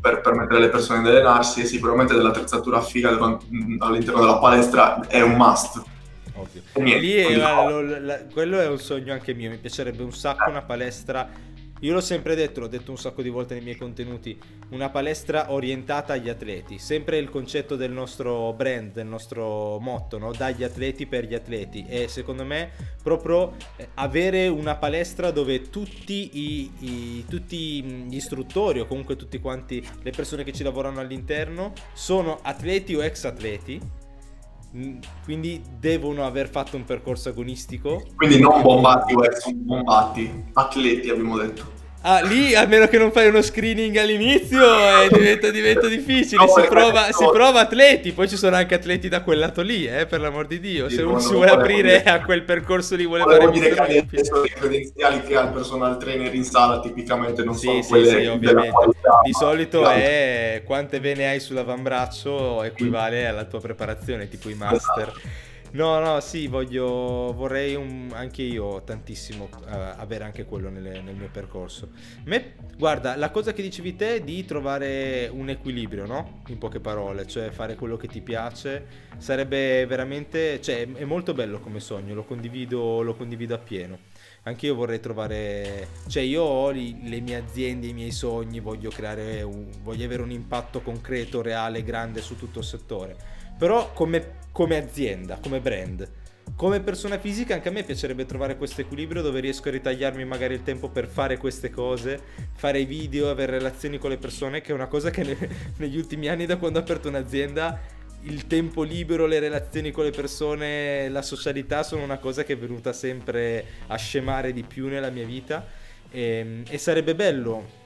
per permettere alle persone di allenarsi e sicuramente dell'attrezzatura figa all'interno della palestra è un must. Ovvio. Niente, lì è, la, la, quello è un sogno anche mio, mi piacerebbe un sacco una palestra io l'ho sempre detto, l'ho detto un sacco di volte nei miei contenuti, una palestra orientata agli atleti, sempre il concetto del nostro brand, del nostro motto, no? dagli atleti per gli atleti e secondo me proprio eh, avere una palestra dove tutti, i, i, tutti gli istruttori o comunque tutti quanti le persone che ci lavorano all'interno sono atleti o ex atleti quindi devono aver fatto un percorso agonistico. Quindi non bombati ex bombati, atleti abbiamo detto. Ah, lì a meno che non fai uno screening all'inizio eh, diventa, diventa, difficile. No, si, prova, si, prova, atleti, poi ci sono anche atleti da quel lato lì, eh, per l'amor di Dio. Se uno si vuole aprire a quel percorso lì, vuole fare dire che le credenziali che ha il personal trainer in sala tipicamente non sì, sono sì, quelle sì, ovviamente. Qualità, di solito è quante vene hai sull'avambbraccio equivale alla tua preparazione, tipo i master. Esatto. No, no, sì, voglio, vorrei un, anche io tantissimo uh, avere anche quello nelle, nel mio percorso. Me, guarda, la cosa che dicevi te è di trovare un equilibrio, no? In poche parole, cioè fare quello che ti piace, sarebbe veramente, cioè è molto bello come sogno, lo condivido, lo condivido appieno. Anche io vorrei trovare, cioè io ho li, le mie aziende, i miei sogni, voglio creare, un, voglio avere un impatto concreto, reale, grande su tutto il settore. Però come come azienda, come brand. Come persona fisica anche a me piacerebbe trovare questo equilibrio dove riesco a ritagliarmi magari il tempo per fare queste cose, fare video, avere relazioni con le persone, che è una cosa che ne, negli ultimi anni da quando ho aperto un'azienda il tempo libero, le relazioni con le persone, la socialità sono una cosa che è venuta sempre a scemare di più nella mia vita e, ehm, e sarebbe bello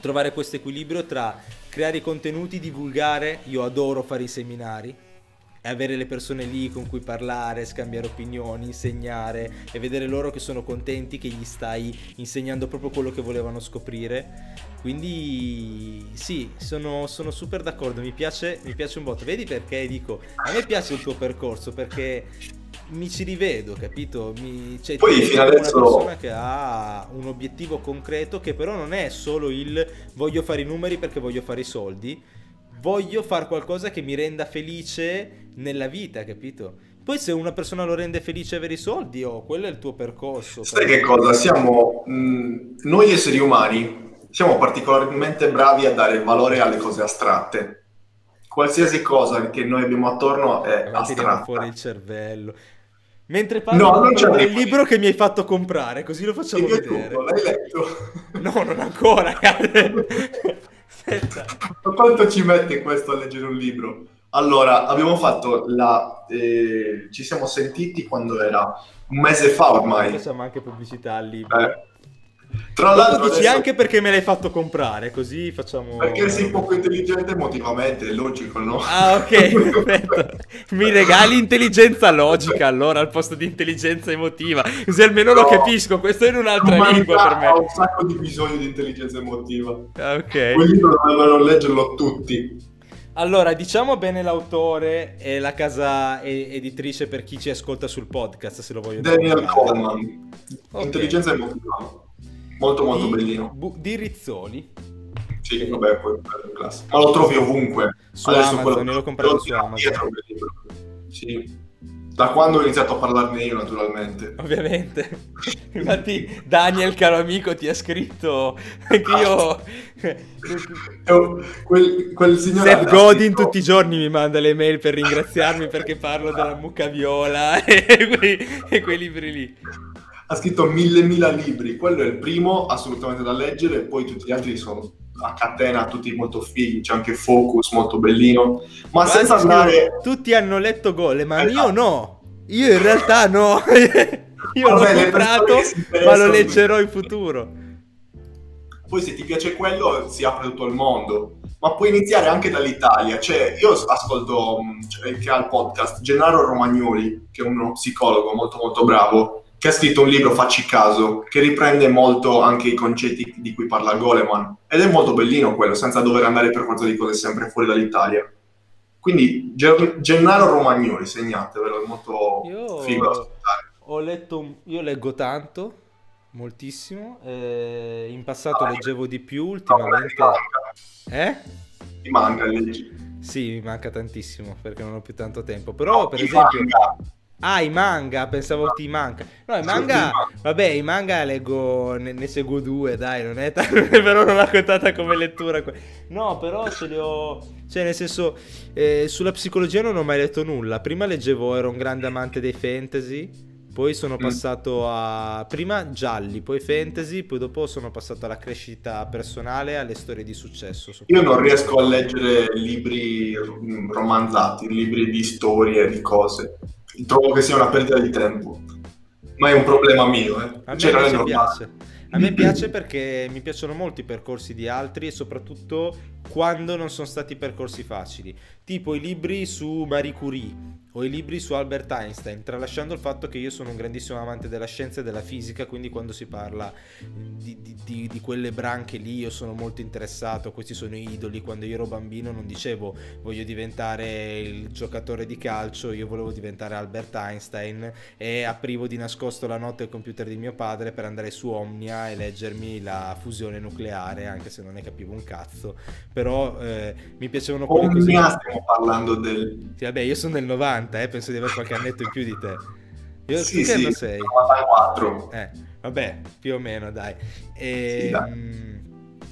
trovare questo equilibrio tra creare i contenuti, divulgare, io adoro fare i seminari, avere le persone lì con cui parlare, scambiare opinioni, insegnare e vedere loro che sono contenti che gli stai insegnando proprio quello che volevano scoprire. Quindi sì, sono, sono super d'accordo, mi piace, mi piace un botto. Vedi perché dico, a me piace il tuo percorso perché mi ci rivedo, capito? Mi, cioè, Poi fino adesso... una persona che ha un obiettivo concreto che però non è solo il voglio fare i numeri perché voglio fare i soldi, voglio fare qualcosa che mi renda felice nella vita, capito? Poi se una persona lo rende felice avere i soldi, oh, quello è il tuo percorso. Sai che cosa? Siamo, mh, noi esseri umani, siamo particolarmente bravi a dare valore alle cose astratte. Qualsiasi cosa che noi abbiamo attorno è Ma astratta. fuori il cervello. Mentre parlo no, non del libro che mi hai fatto comprare, così lo facciamo vedere. Tutto, l'hai letto? No, non ancora. quanto ci mette questo a leggere un libro? Allora, abbiamo fatto la... Eh, ci siamo sentiti quando era un mese fa ormai. Facciamo anche pubblicità al libro. Eh. Tra l'altro dici adesso... anche perché me l'hai fatto comprare, così facciamo... Perché sei poco intelligente emotivamente, è logico, no? Ah, ok, perfetto. Mi regali intelligenza logica, allora, al posto di intelligenza emotiva. Così almeno no. lo capisco, questo è in un'altra lingua per me. Ho un sacco di bisogno di intelligenza emotiva. Ah, ok. Quel libro dovrebbero leggerlo tutti. Allora, diciamo bene l'autore e la casa editrice per chi ci ascolta sul podcast, se lo voglio dire. Daniel Coleman. Okay. Intelligenza emotiva. Molto molto di, bellino. Bu- di Rizzoli. Sì, okay. vabbè, poi è classico. Ma lo trovi ovunque. Su Adesso Amazon, quello... l'ho comprato su Amazon. Sì. Da quando ho iniziato a parlarne io, naturalmente. Ovviamente. Infatti, Daniel, caro amico, ti ha scritto che io. quel, quel signore. Seth Godin scritto... tutti i giorni mi manda le mail per ringraziarmi perché parlo della mucca viola e quei, e quei libri lì ha scritto mille mila libri, quello è il primo assolutamente da leggere, e poi tutti gli altri sono a catena, tutti molto fighi, c'è anche Focus molto bellino, ma Quanti senza andare... Tutti hanno letto Gole, ma esatto. io no, io in realtà no, io Vabbè, l'ho comprato, ma lo leggerò in futuro. Poi se ti piace quello si apre tutto il mondo, ma puoi iniziare anche dall'Italia, cioè io ascolto, cioè, che ha il podcast, Gennaro Romagnoli, che è uno psicologo molto molto bravo, che ha scritto un libro, Facci caso, che riprende molto anche i concetti di cui parla Goleman. Ed è molto bellino quello, senza dover andare per forza di cose sempre fuori dall'Italia. Quindi Gennaro Romagnoli, segnatevelo, è molto io figo da ascoltare. Ho letto, io leggo tanto, moltissimo, eh, in passato ah, leggevo di più, ultimamente... No, eh? Mi manca, leggi. Sì, mi manca tantissimo perché non ho più tanto tempo. Però, no, per esempio... Manga Ah, i manga, pensavo ti manca. No, i manga, vabbè, i manga leggo, ne, ne seguo due, dai, non è tanto, però non l'ho contata come lettura. No, però ce li ho, cioè nel senso, eh, sulla psicologia non ho mai letto nulla. Prima leggevo, ero un grande amante dei fantasy, poi sono mm. passato a, prima gialli, poi fantasy, poi dopo sono passato alla crescita personale, alle storie di successo. Io non riesco a leggere libri romanzati, libri di storie, di cose trovo che sia una perdita di tempo. Ma è un problema mio. Eh. A me cioè, piace. A me piace perché mi piacciono molto i percorsi di altri e soprattutto quando non sono stati percorsi facili, tipo i libri su Marie Curie o i libri su Albert Einstein, tralasciando il fatto che io sono un grandissimo amante della scienza e della fisica, quindi quando si parla di, di, di, di, quelle branche lì io sono molto interessato, questi sono i idoli, quando io ero bambino non dicevo voglio diventare il giocatore di calcio, io volevo diventare Albert Einstein e aprivo di nascosto la notte il computer di mio padre per andare su Omnia e leggermi la fusione nucleare, anche se non ne capivo un cazzo, però eh, mi piacevano quelle cose. Omnia stiamo parlando del... Sì, vabbè, io sono del 90 90, eh, penso di avere qualche annetto in più di te. Io sì, tu che sì, anno sei? 94. Eh, vabbè, più o meno, dai. E, sì, dai. Ehm,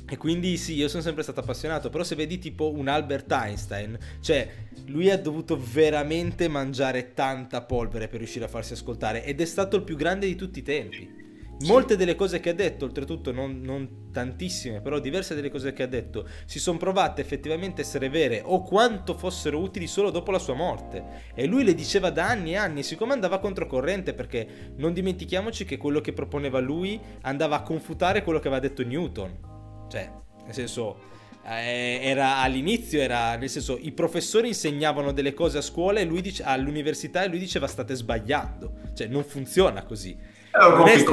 e quindi sì, io sono sempre stato appassionato, però se vedi tipo un Albert Einstein, cioè lui ha dovuto veramente mangiare tanta polvere per riuscire a farsi ascoltare ed è stato il più grande di tutti i tempi. Molte delle cose che ha detto, oltretutto non, non, tantissime, però diverse delle cose che ha detto, si sono provate effettivamente essere vere o quanto fossero utili solo dopo la sua morte. E lui le diceva da anni e anni, siccome andava controcorrente, perché non dimentichiamoci che quello che proponeva lui andava a confutare quello che aveva detto Newton. Cioè, nel senso... Eh, era all'inizio era nel senso i professori insegnavano delle cose a scuola e lui dice, all'università e lui diceva state sbagliando cioè non funziona così non è, sta-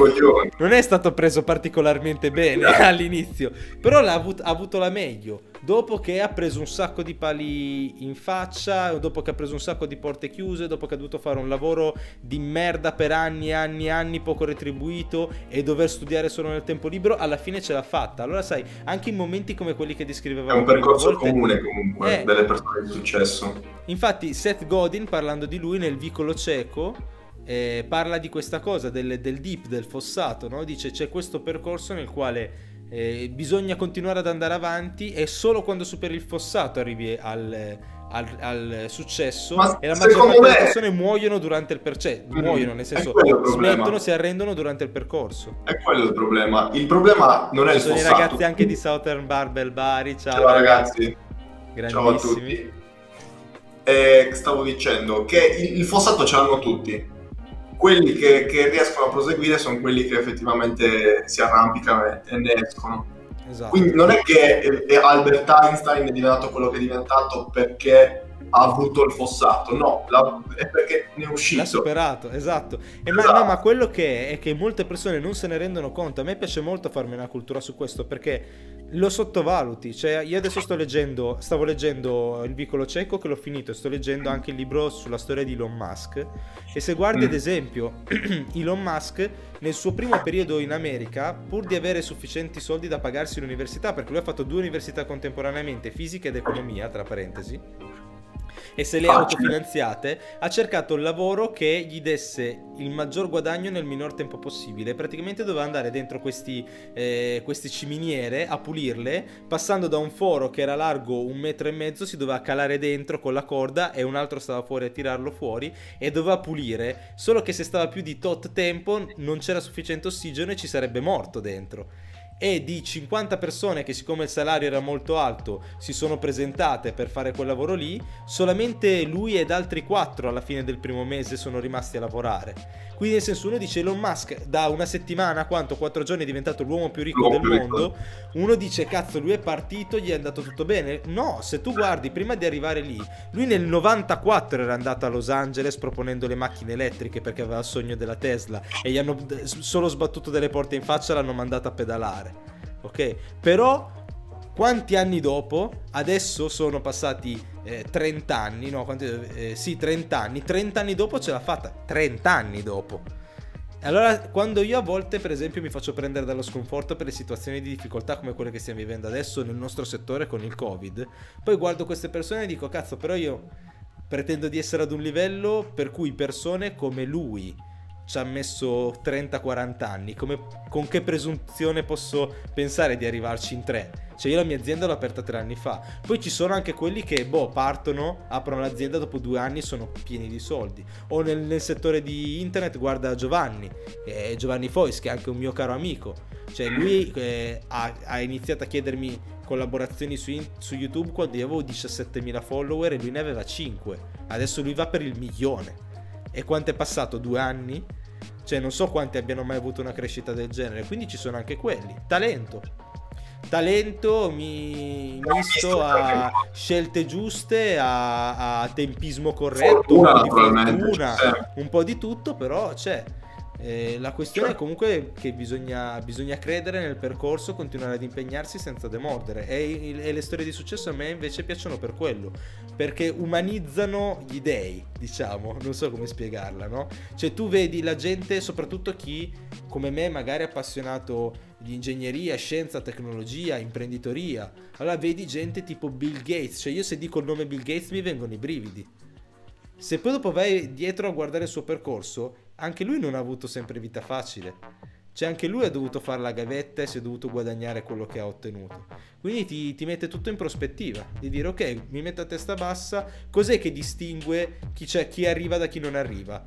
non è, stato preso particolarmente bene all'inizio, però ha avuto, ha avuto la meglio. Dopo che ha preso un sacco di pali in faccia, dopo che ha preso un sacco di porte chiuse, dopo che ha dovuto fare un lavoro di merda per anni e anni e anni, poco retribuito e dover studiare solo nel tempo libero, alla fine ce l'ha fatta. Allora sai, anche in momenti come quelli che descrivevamo... È un percorso volte, comune comunque, eh, delle persone di successo. Infatti Seth Godin, parlando di lui nel vicolo cieco, eh, parla di questa cosa, del, del deep, del fossato, no? dice c'è questo percorso nel quale eh, bisogna continuare ad andare avanti e solo quando superi il fossato arrivi al, al, al successo Ma e la maggior parte me... delle persone muoiono durante il percorso, mm, muoiono nel senso smettono, si arrendono durante il percorso. È quello il problema. Il problema non è Ci il sono fossato. i ragazzi anche di Southern Barbell Bari, ciao, ciao ragazzi. Ciao a tutti. E stavo dicendo che il, il fossato ce l'hanno tutti. Quelli che, che riescono a proseguire sono quelli che effettivamente si arrampicano e ne escono Esatto. Quindi non è che Albert Einstein è diventato quello che è diventato perché ha avuto il fossato, no, la, è perché ne è uscito. L'ha superato, esatto. E esatto. Ma, no, ma quello che è, è che molte persone non se ne rendono conto. A me piace molto farmi una cultura su questo perché lo sottovaluti. Cioè, io adesso sto leggendo, stavo leggendo Il vicolo cieco che l'ho finito, sto leggendo anche il libro sulla storia di Elon Musk. E se guardi, mm. ad esempio, Elon Musk nel suo primo periodo in America, pur di avere sufficienti soldi da pagarsi l'università, perché lui ha fatto due università contemporaneamente, fisica ed economia, tra parentesi e se le ha autofinanziate, ha cercato il lavoro che gli desse il maggior guadagno nel minor tempo possibile. Praticamente doveva andare dentro questi, eh, queste ciminiere a pulirle, passando da un foro che era largo un metro e mezzo, si doveva calare dentro con la corda e un altro stava fuori a tirarlo fuori e doveva pulire. Solo che se stava più di tot tempo non c'era sufficiente ossigeno e ci sarebbe morto dentro e di 50 persone che siccome il salario era molto alto si sono presentate per fare quel lavoro lì, solamente lui ed altri 4 alla fine del primo mese sono rimasti a lavorare. Quindi nel senso uno dice Elon Musk da una settimana, quanto, quattro giorni è diventato l'uomo più ricco del mondo, uno dice cazzo lui è partito, gli è andato tutto bene. No, se tu guardi prima di arrivare lì, lui nel 94 era andato a Los Angeles proponendo le macchine elettriche perché aveva il sogno della Tesla e gli hanno solo sbattuto delle porte in faccia e l'hanno mandato a pedalare. Ok? Però quanti anni dopo, adesso sono passati eh, 30 anni, no, quanti, eh, sì, 30 anni, 30 anni dopo ce l'ha fatta, 30 anni dopo. Allora, quando io a volte, per esempio, mi faccio prendere dallo sconforto per le situazioni di difficoltà come quelle che stiamo vivendo adesso nel nostro settore con il Covid, poi guardo queste persone e dico, cazzo, però io pretendo di essere ad un livello per cui persone come lui, ci ha messo 30-40 anni, come, con che presunzione posso pensare di arrivarci in tre? Cioè io la mia azienda l'ho aperta tre anni fa, poi ci sono anche quelli che, boh, partono, aprono l'azienda dopo due anni e sono pieni di soldi. O nel, nel settore di internet guarda Giovanni, eh, Giovanni Fois, che è anche un mio caro amico. Cioè lui eh, ha, ha iniziato a chiedermi collaborazioni su, su, YouTube quando io avevo 17.000 follower e lui ne aveva 5. Adesso lui va per il milione. E quanto è passato? Due anni? Cioè, non so quanti abbiano mai avuto una crescita del genere. Quindi ci sono anche quelli. Talento. Talento mi misto a scelte giuste, a, a tempismo corretto, un po' di fortuna, un po' di tutto, però c'è. Eh, la questione è comunque che bisogna, bisogna, credere nel percorso, continuare ad impegnarsi senza demordere. E, e, le storie di successo a me invece piacciono per quello, perché umanizzano gli dei, diciamo, non so come spiegarla, no? Cioè tu vedi la gente, soprattutto chi come me magari è appassionato di ingegneria, scienza, tecnologia, imprenditoria, allora vedi gente tipo Bill Gates, cioè io se dico il nome Bill Gates mi vengono i brividi. Se poi dopo vai dietro a guardare il suo percorso, anche lui non ha avuto sempre vita facile. Cioè anche lui ha dovuto fare la gavetta e si è dovuto guadagnare quello che ha ottenuto. Quindi ti, ti, mette tutto in prospettiva, di dire ok, mi metto a testa bassa, cos'è che distingue chi, chi arriva da chi non arriva?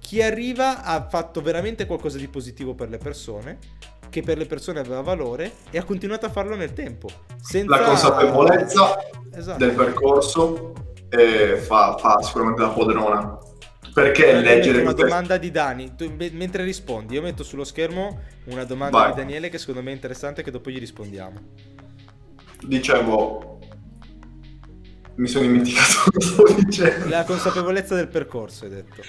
Chi arriva ha fatto veramente qualcosa di positivo per le persone, che per le persone aveva valore e ha continuato a farlo nel tempo. Senza... La consapevolezza esatto. del percorso eh, fa, fa sicuramente la padrona perché leggere una domanda di Dani tu, mentre rispondi io metto sullo schermo una domanda Vai. di Daniele che secondo me è interessante che dopo gli rispondiamo dicevo mi sono dimenticato cosa stavo dicendo la consapevolezza del percorso hai detto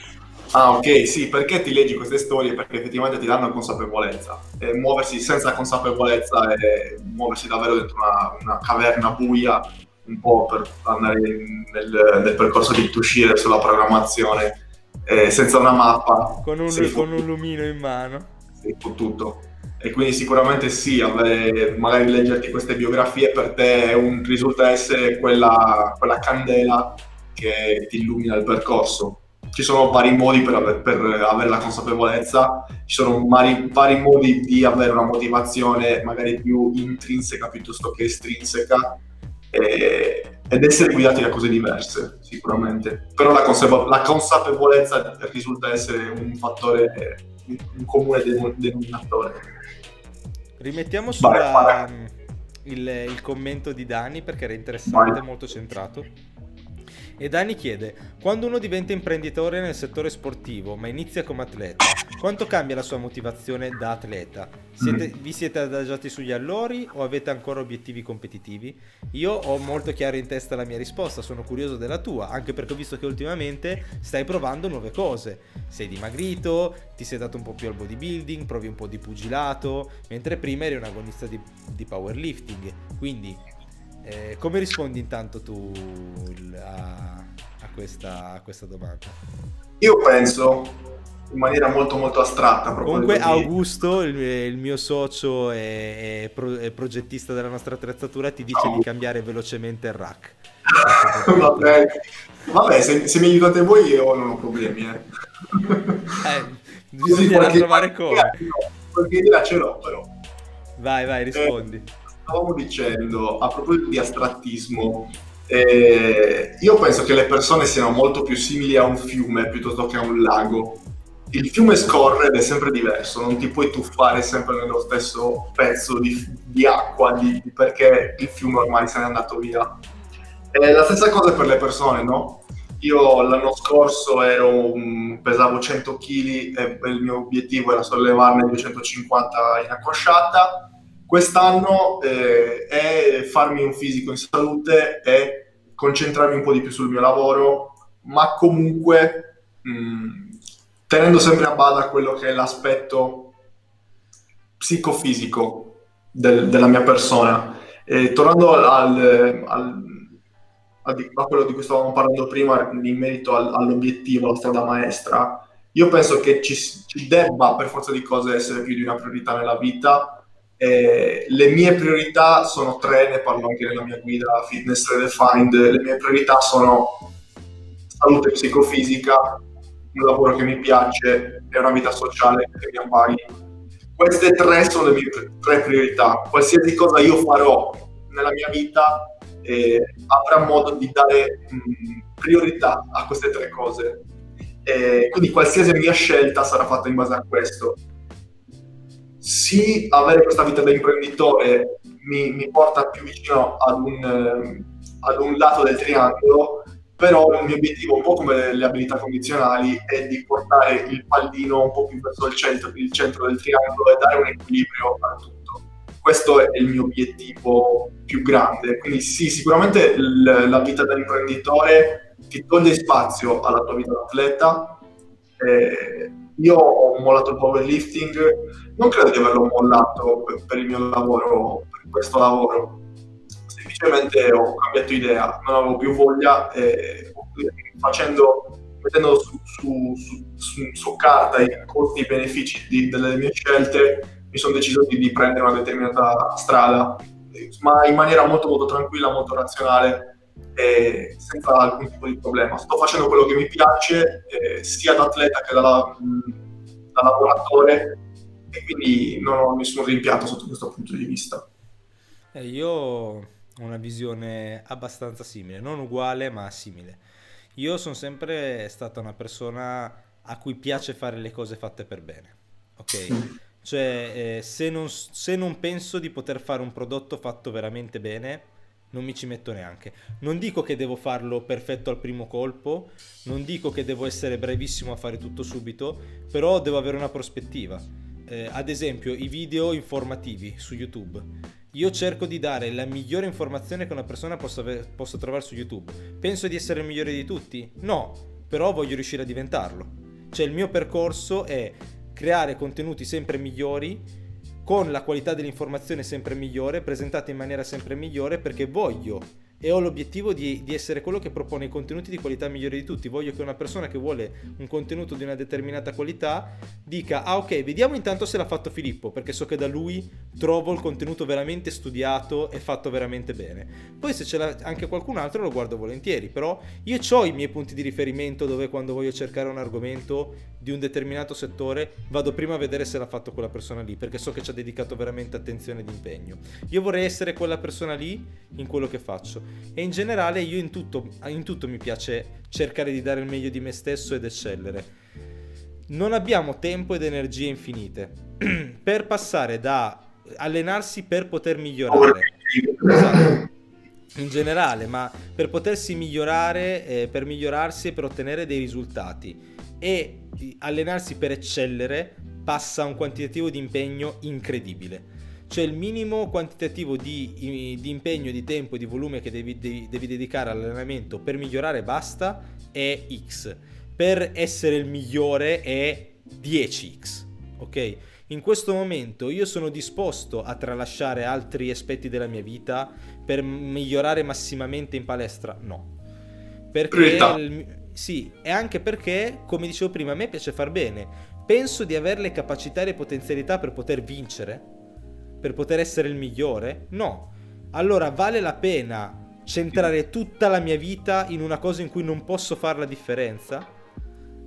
Ah, ok, sì, perché ti leggi queste storie? Perché effettivamente ti danno consapevolezza. E muoversi senza consapevolezza e muoversi davvero dentro una, una caverna buia, un po' per andare nel, nel percorso di uscire sulla programmazione eh, senza una mappa. Con un, con un lumino in mano. Sei tutto. E quindi sicuramente sì, avere, magari leggerti queste biografie per te un, risulta essere quella, quella candela che ti illumina il percorso. Ci sono vari modi per, aver, per avere la consapevolezza, ci sono vari, vari modi di avere una motivazione magari più intrinseca piuttosto che estrinseca e, ed essere guidati da cose diverse, sicuramente. Però la, consapevole- la consapevolezza risulta essere un fattore, un comune denominatore. Rimettiamo sulla, il, il, commento di Dani perché era interessante, vai. molto centrato. E Dani chiede, quando uno diventa imprenditore nel settore sportivo ma inizia come atleta, quanto cambia la sua motivazione da atleta? Siete, mm. Vi siete adagiati sugli allori o avete ancora obiettivi competitivi? Io ho molto chiaro in testa la mia risposta, sono curioso della tua, anche perché ho visto che ultimamente stai provando nuove cose. Sei dimagrito, ti sei dato un po' più al bodybuilding, provi un po' di pugilato, mentre prima eri un agonista di, di powerlifting. Quindi eh, come rispondi intanto tu a, a, questa, a, questa, domanda? Io penso in maniera molto molto astratta. Comunque Augusto, il, il, mio socio e, pro, progettista della nostra attrezzatura, ti dice Ciao. di cambiare velocemente il rack. Vabbè, Vabbè se, se, mi aiutate voi io non ho problemi. Eh. eh bisognerà trovare come. Qualche idea ce l'ho però. Vai, vai, rispondi. Eh, stavamo dicendo, a proposito di astrattismo, eh, io penso che le persone siano molto più simili a un fiume piuttosto che a un lago. Il fiume scorre ed è sempre diverso, non ti puoi tuffare sempre nello stesso pezzo di, di acqua di, perché il fiume ormai se n'è andato via. È la stessa cosa per le persone, no? Io l'anno scorso ero, pesavo 100 kg e il mio obiettivo era sollevarne 250 in accosciata Quest'anno eh, è farmi un fisico in salute e concentrarmi un po' di più sul mio lavoro, ma comunque mh, mm, tenendo sempre a bada quello che è l'aspetto psicofisico del, della mia persona. E tornando al, al, a quello di cui stavamo parlando prima in merito al, all'obiettivo, alla strada maestra, io penso che ci, ci, debba per forza di cose essere più di una priorità nella vita eh, le mie priorità sono tre, ne parlo anche nella mia guida Fitness Redefined. Le mie priorità sono salute psicofisica, un lavoro che mi piace e una vita sociale che mi appaghi. Queste tre sono le mie tre priorità. Qualsiasi cosa io farò nella mia vita eh, avrà modo di dare mh, priorità a queste tre cose. Eh, quindi qualsiasi mia scelta sarà fatta in base a questo sì, avere questa vita da imprenditore mi, mi porta più vicino ad un, eh, ad un, lato del triangolo, però il mio obiettivo, un po' come le abilità condizionali, è di portare il pallino un po' più verso il centro, il centro del triangolo e dare un equilibrio a tutto. Questo è il mio obiettivo più grande. Quindi sì, sicuramente l- la vita da imprenditore ti toglie spazio alla tua vita da atleta. Eh, io ho mollato il powerlifting non credo di averlo mollato per, per il mio lavoro, per questo lavoro. Semplicemente ho cambiato idea, non avevo più voglia e facendo, mettendo su, su, su, su carta i costi e i benefici di, delle mie scelte, mi sono deciso di, di prendere una determinata strada, ma in maniera molto molto tranquilla, molto razionale e senza alcun tipo di problema. Sto facendo quello che mi piace, eh, sia da atleta che da, da lavoratore e quindi non ho nessun rimpianto sotto questo punto di vista. Eh, io ho una visione abbastanza simile, non uguale ma simile. Io sono sempre stata una persona a cui piace fare le cose fatte per bene, ok? Cioè, eh, se, non, se non penso di poter fare un prodotto fatto veramente bene, non mi ci metto neanche. Non dico che devo farlo perfetto al primo colpo, non dico che devo essere bravissimo a fare tutto subito, però devo avere una prospettiva eh, ad esempio i video informativi su YouTube. Io cerco di dare la migliore informazione che una persona possa, possa trovare su YouTube. Penso di essere il migliore di tutti? No, però voglio riuscire a diventarlo. Cioè il mio percorso è creare contenuti sempre migliori con la qualità dell'informazione sempre migliore, presentata in maniera sempre migliore perché voglio e ho l'obiettivo di, di, essere quello che propone i contenuti di qualità migliore di tutti. Voglio che una persona che vuole un contenuto di una determinata qualità dica: Ah, ok, vediamo intanto se l'ha fatto Filippo, perché so che da lui trovo il contenuto veramente studiato e fatto veramente bene. Poi, se ce l'ha anche qualcun altro, lo guardo volentieri. Però io ho i miei punti di riferimento dove quando voglio cercare un argomento di un determinato settore, vado prima a vedere se l'ha fatto quella persona lì, perché so che ci ha dedicato veramente attenzione ed impegno. Io vorrei essere quella persona lì in quello che faccio e in generale io in tutto, in tutto mi piace cercare di dare il meglio di me stesso ed eccellere. Non abbiamo tempo ed energie infinite per passare da allenarsi per poter migliorare. Esatto. In generale, ma per potersi migliorare, eh, per migliorarsi e per ottenere dei risultati e allenarsi per eccellere passa un quantitativo di impegno incredibile cioè il minimo quantitativo di, di impegno, di tempo e di volume che devi, devi, devi dedicare all'allenamento per migliorare basta è X. Per essere il migliore è 10X. Ok? In questo momento io sono disposto a tralasciare altri aspetti della mia vita per migliorare massimamente in palestra? No. Perché il, sì, e anche perché, come dicevo prima, a me piace far bene. Penso di avere le capacità e le potenzialità per poter vincere per poter essere il migliore? No. Allora vale la pena centrare tutta la mia vita in una cosa in cui non posso fare la differenza?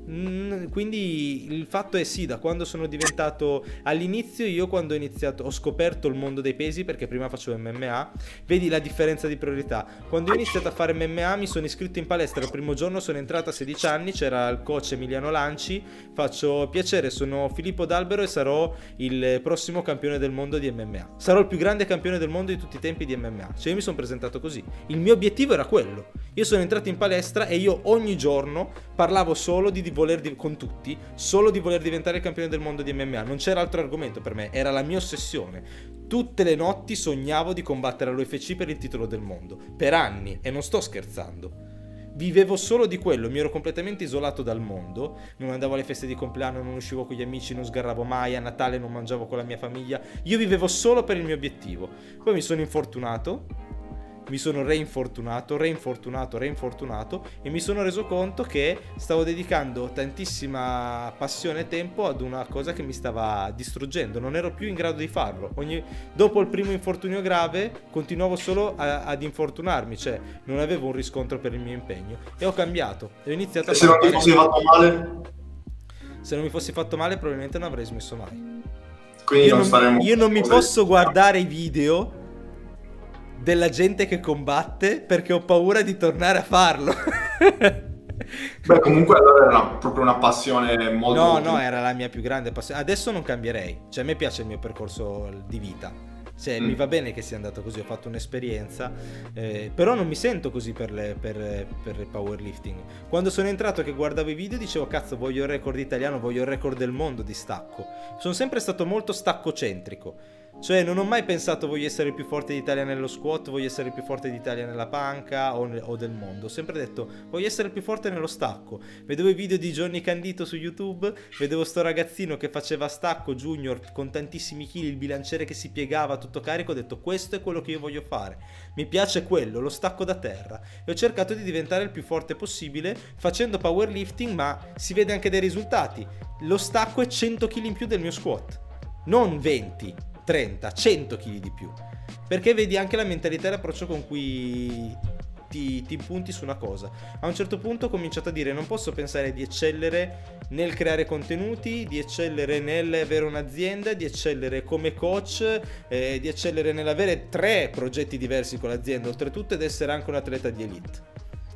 Mm, quindi il fatto è sì, da quando sono diventato all'inizio, io quando ho iniziato, ho scoperto il mondo dei pesi perché prima facevo MMA, vedi la differenza di priorità. Quando ho iniziato a fare MMA mi sono iscritto in palestra, il primo giorno sono entrato a 16 anni, c'era il coach Emiliano Lanci, faccio piacere, sono Filippo D'Albero e sarò il prossimo campione del mondo di MMA. Sarò il più grande campione del mondo di tutti i tempi di MMA. Cioè io mi sono presentato così. Il mio obiettivo era quello. Io sono entrato in palestra e io ogni giorno parlavo solo di voler di- con tutti, solo di voler diventare il campione del mondo di MMA. Non c'era altro argomento per me, era la mia ossessione. Tutte le notti sognavo di combattere all'UFC per il titolo del mondo, per anni, e non sto scherzando. Vivevo solo di quello, mi ero completamente isolato dal mondo, non andavo alle feste di compleanno, non uscivo con gli amici, non sgarravo mai, a Natale non mangiavo con la mia famiglia, io vivevo solo per il mio obiettivo. Poi mi sono infortunato, mi sono reinfortunato, reinfortunato, reinfortunato e mi sono reso conto che stavo dedicando tantissima passione e tempo ad una cosa che mi stava distruggendo, non ero più in grado di farlo. Ogni... Dopo il primo infortunio grave continuavo solo a, ad infortunarmi, cioè non avevo un riscontro per il mio impegno e ho cambiato e ho iniziato a... Se non mi fossi fatto male? Se non mi fossi fatto male probabilmente non avrei smesso mai. Quindi io non, non, io non mi posso guardare i video della gente che combatte perché ho paura di tornare a farlo. Beh, comunque allora era proprio una passione molto... No, no, era la mia più grande passione. Adesso non cambierei. Cioè, a me piace il mio percorso di vita. Cioè, mm. mi va bene che sia andato così, ho fatto un'esperienza, eh, però non mi sento così per, le, per, per, il powerlifting. Quando sono entrato che guardavo i video dicevo, cazzo, voglio il record italiano, voglio il record del mondo di stacco. Sono sempre stato molto staccocentrico cioè, non ho mai pensato voglio essere il più forte d'Italia nello squat, voglio essere il più forte d'Italia nella panca o, o, del mondo. Ho sempre detto voglio essere il più forte nello stacco. Vedevo i video di Johnny Candito su YouTube, vedevo sto ragazzino che faceva stacco junior con tantissimi chili, il bilanciere che si piegava tutto carico. Ho detto questo è quello che io voglio fare. Mi piace quello, lo stacco da terra. E ho cercato di diventare il più forte possibile facendo powerlifting, ma si vede anche dei risultati. Lo stacco è 100 kg in più del mio squat, non 20 30, 100 kg di più. Perché vedi anche la mentalità e l'approccio con cui ti, ti impunti su una cosa. A un certo punto ho cominciato a dire non posso pensare di eccellere nel creare contenuti, di eccellere nell'avere un'azienda, di eccellere come coach, eh, di eccellere nell'avere tre progetti diversi con l'azienda, oltretutto ed essere anche un atleta di elite.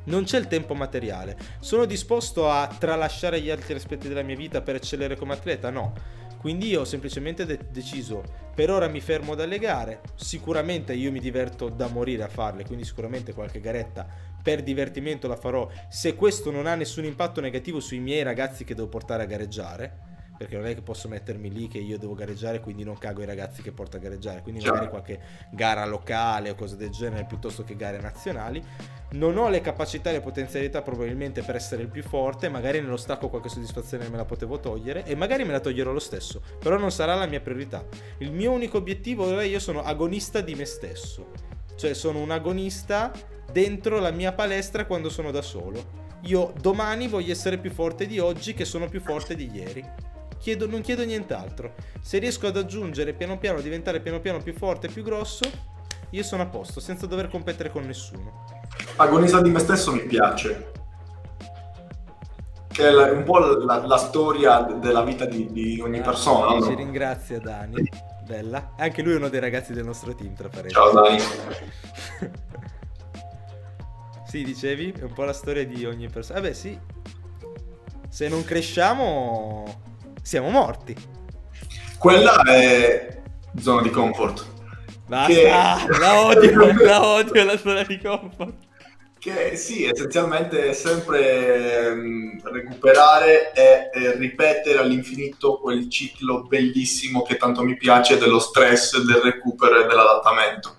Non c'è il tempo materiale. Sono disposto a tralasciare gli altri aspetti della mia vita per eccellere come atleta? No quindi io ho semplicemente de- deciso, per ora mi fermo dalle gare, sicuramente io mi diverto da morire a farle, quindi sicuramente qualche garetta per divertimento la farò, se questo non ha nessun impatto negativo sui miei ragazzi che devo portare a gareggiare perché non è che posso mettermi lì che io devo gareggiare quindi non cago i ragazzi che porto a gareggiare quindi magari qualche gara locale o cose del genere piuttosto che gare nazionali non ho le capacità e le potenzialità probabilmente per essere il più forte magari nello stacco qualche soddisfazione me la potevo togliere e magari me la toglierò lo stesso però non sarà la mia priorità il mio unico obiettivo ora io sono agonista di me stesso cioè sono un agonista dentro la mia palestra quando sono da solo. Io domani voglio essere più forte di oggi che sono più forte di ieri. Chiedo, non chiedo nient'altro. Se riesco ad aggiungere piano piano, diventare piano piano più forte e più grosso, io sono a posto, senza dover competere con nessuno. Agonista di me stesso mi piace. Che è un po' la, la storia della vita di, di ogni ah, persona. No? Ci ringrazia Dani. Bella. Anche lui è uno dei ragazzi del nostro team, tra parentesi. Ciao Dani. sì, dicevi? È un po' la storia di ogni persona. Vabbè, sì. Se non cresciamo, siamo morti. Quella è zona di comfort. Basta, che... la odio, la odio la zona di comfort. Che sì, essenzialmente è sempre um, recuperare e, ripetere all'infinito quel ciclo bellissimo che tanto mi piace dello stress, del recupero e dell'adattamento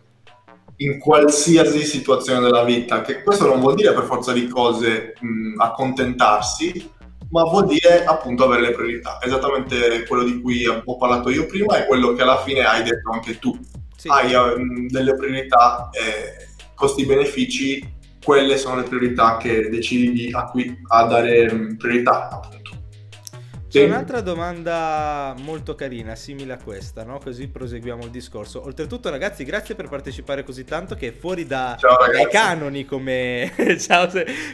in qualsiasi situazione della vita. Che questo non vuol dire per forza di cose mh, accontentarsi, ma vuol dire appunto avere le priorità. Esattamente quello di cui ho parlato io prima e quello che alla fine hai detto anche tu. Sì. Hai um, delle priorità, eh, costi-benefici quelle sono le priorità che decidi di, a cui a dare mm, priorità appunto. C'è un'altra domanda molto carina, simile a questa, no? Così proseguiamo il discorso. Oltretutto, ragazzi, grazie per partecipare così tanto che fuori da, Ciao, dai canoni come. Ciao,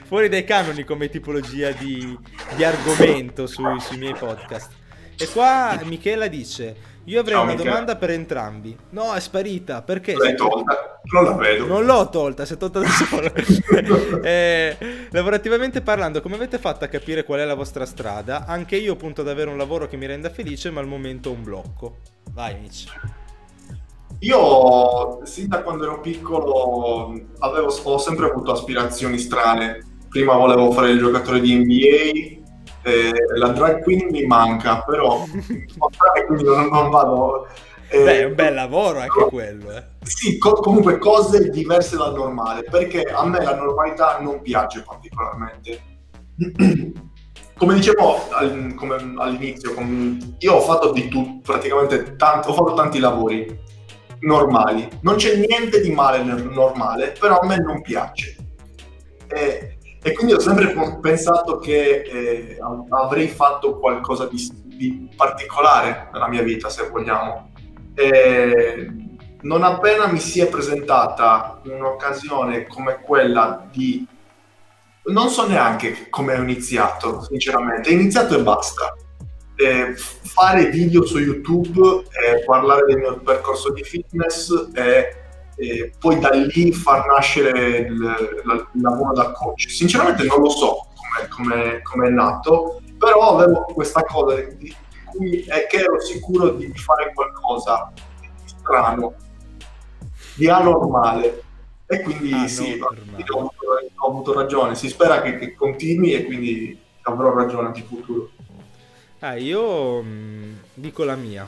fuori dai canoni come tipologia di, di argomento sui, sui miei podcast. E qua Michela dice: io avrei Ciao, una Michele. domanda per entrambi. No, è sparita. Perché? L'hai tolta? Non la vedo. Non l'ho tolta, si è tolta da sola. eh, lavorativamente parlando, come avete fatto a capire qual è la vostra strada? Anche io punto ad avere un lavoro che mi renda felice, ma al momento ho un blocco. Vai, Mitch. Io, sin da quando ero piccolo, avevo, ho sempre avuto aspirazioni strane. Prima volevo fare il giocatore di NBA, eh, la drag queen mi manca, però quindi non, non vado... Eh, Beh, è un bel lavoro anche no, quello. Eh. Sì, co- comunque cose diverse dal normale, perché a me la normalità non piace particolarmente. come dicevo al, come all'inizio, come, io ho fatto di tutto, praticamente tanto, ho fatto tanti lavori normali. Non c'è niente di male nel normale, però a me non piace. E e quindi ho sempre pensato che eh, avrei fatto qualcosa di, di, particolare nella mia vita, se vogliamo. E non appena mi si è presentata un'occasione come quella di... Non so neanche come ho iniziato, sinceramente. Ho iniziato e basta. Eh, fare video su YouTube, eh, parlare del mio percorso di fitness e e poi da lì far nascere il, il, lavoro da coach. Sinceramente non lo so come è nato, però avevo questa cosa di cui è che ero sicuro di fare qualcosa di strano, di anormale. E quindi ah, sì, ho avuto, ho avuto, ragione. Si spera che, che, continui e quindi avrò ragione anche in futuro. Ah, io mh, mm, dico la mia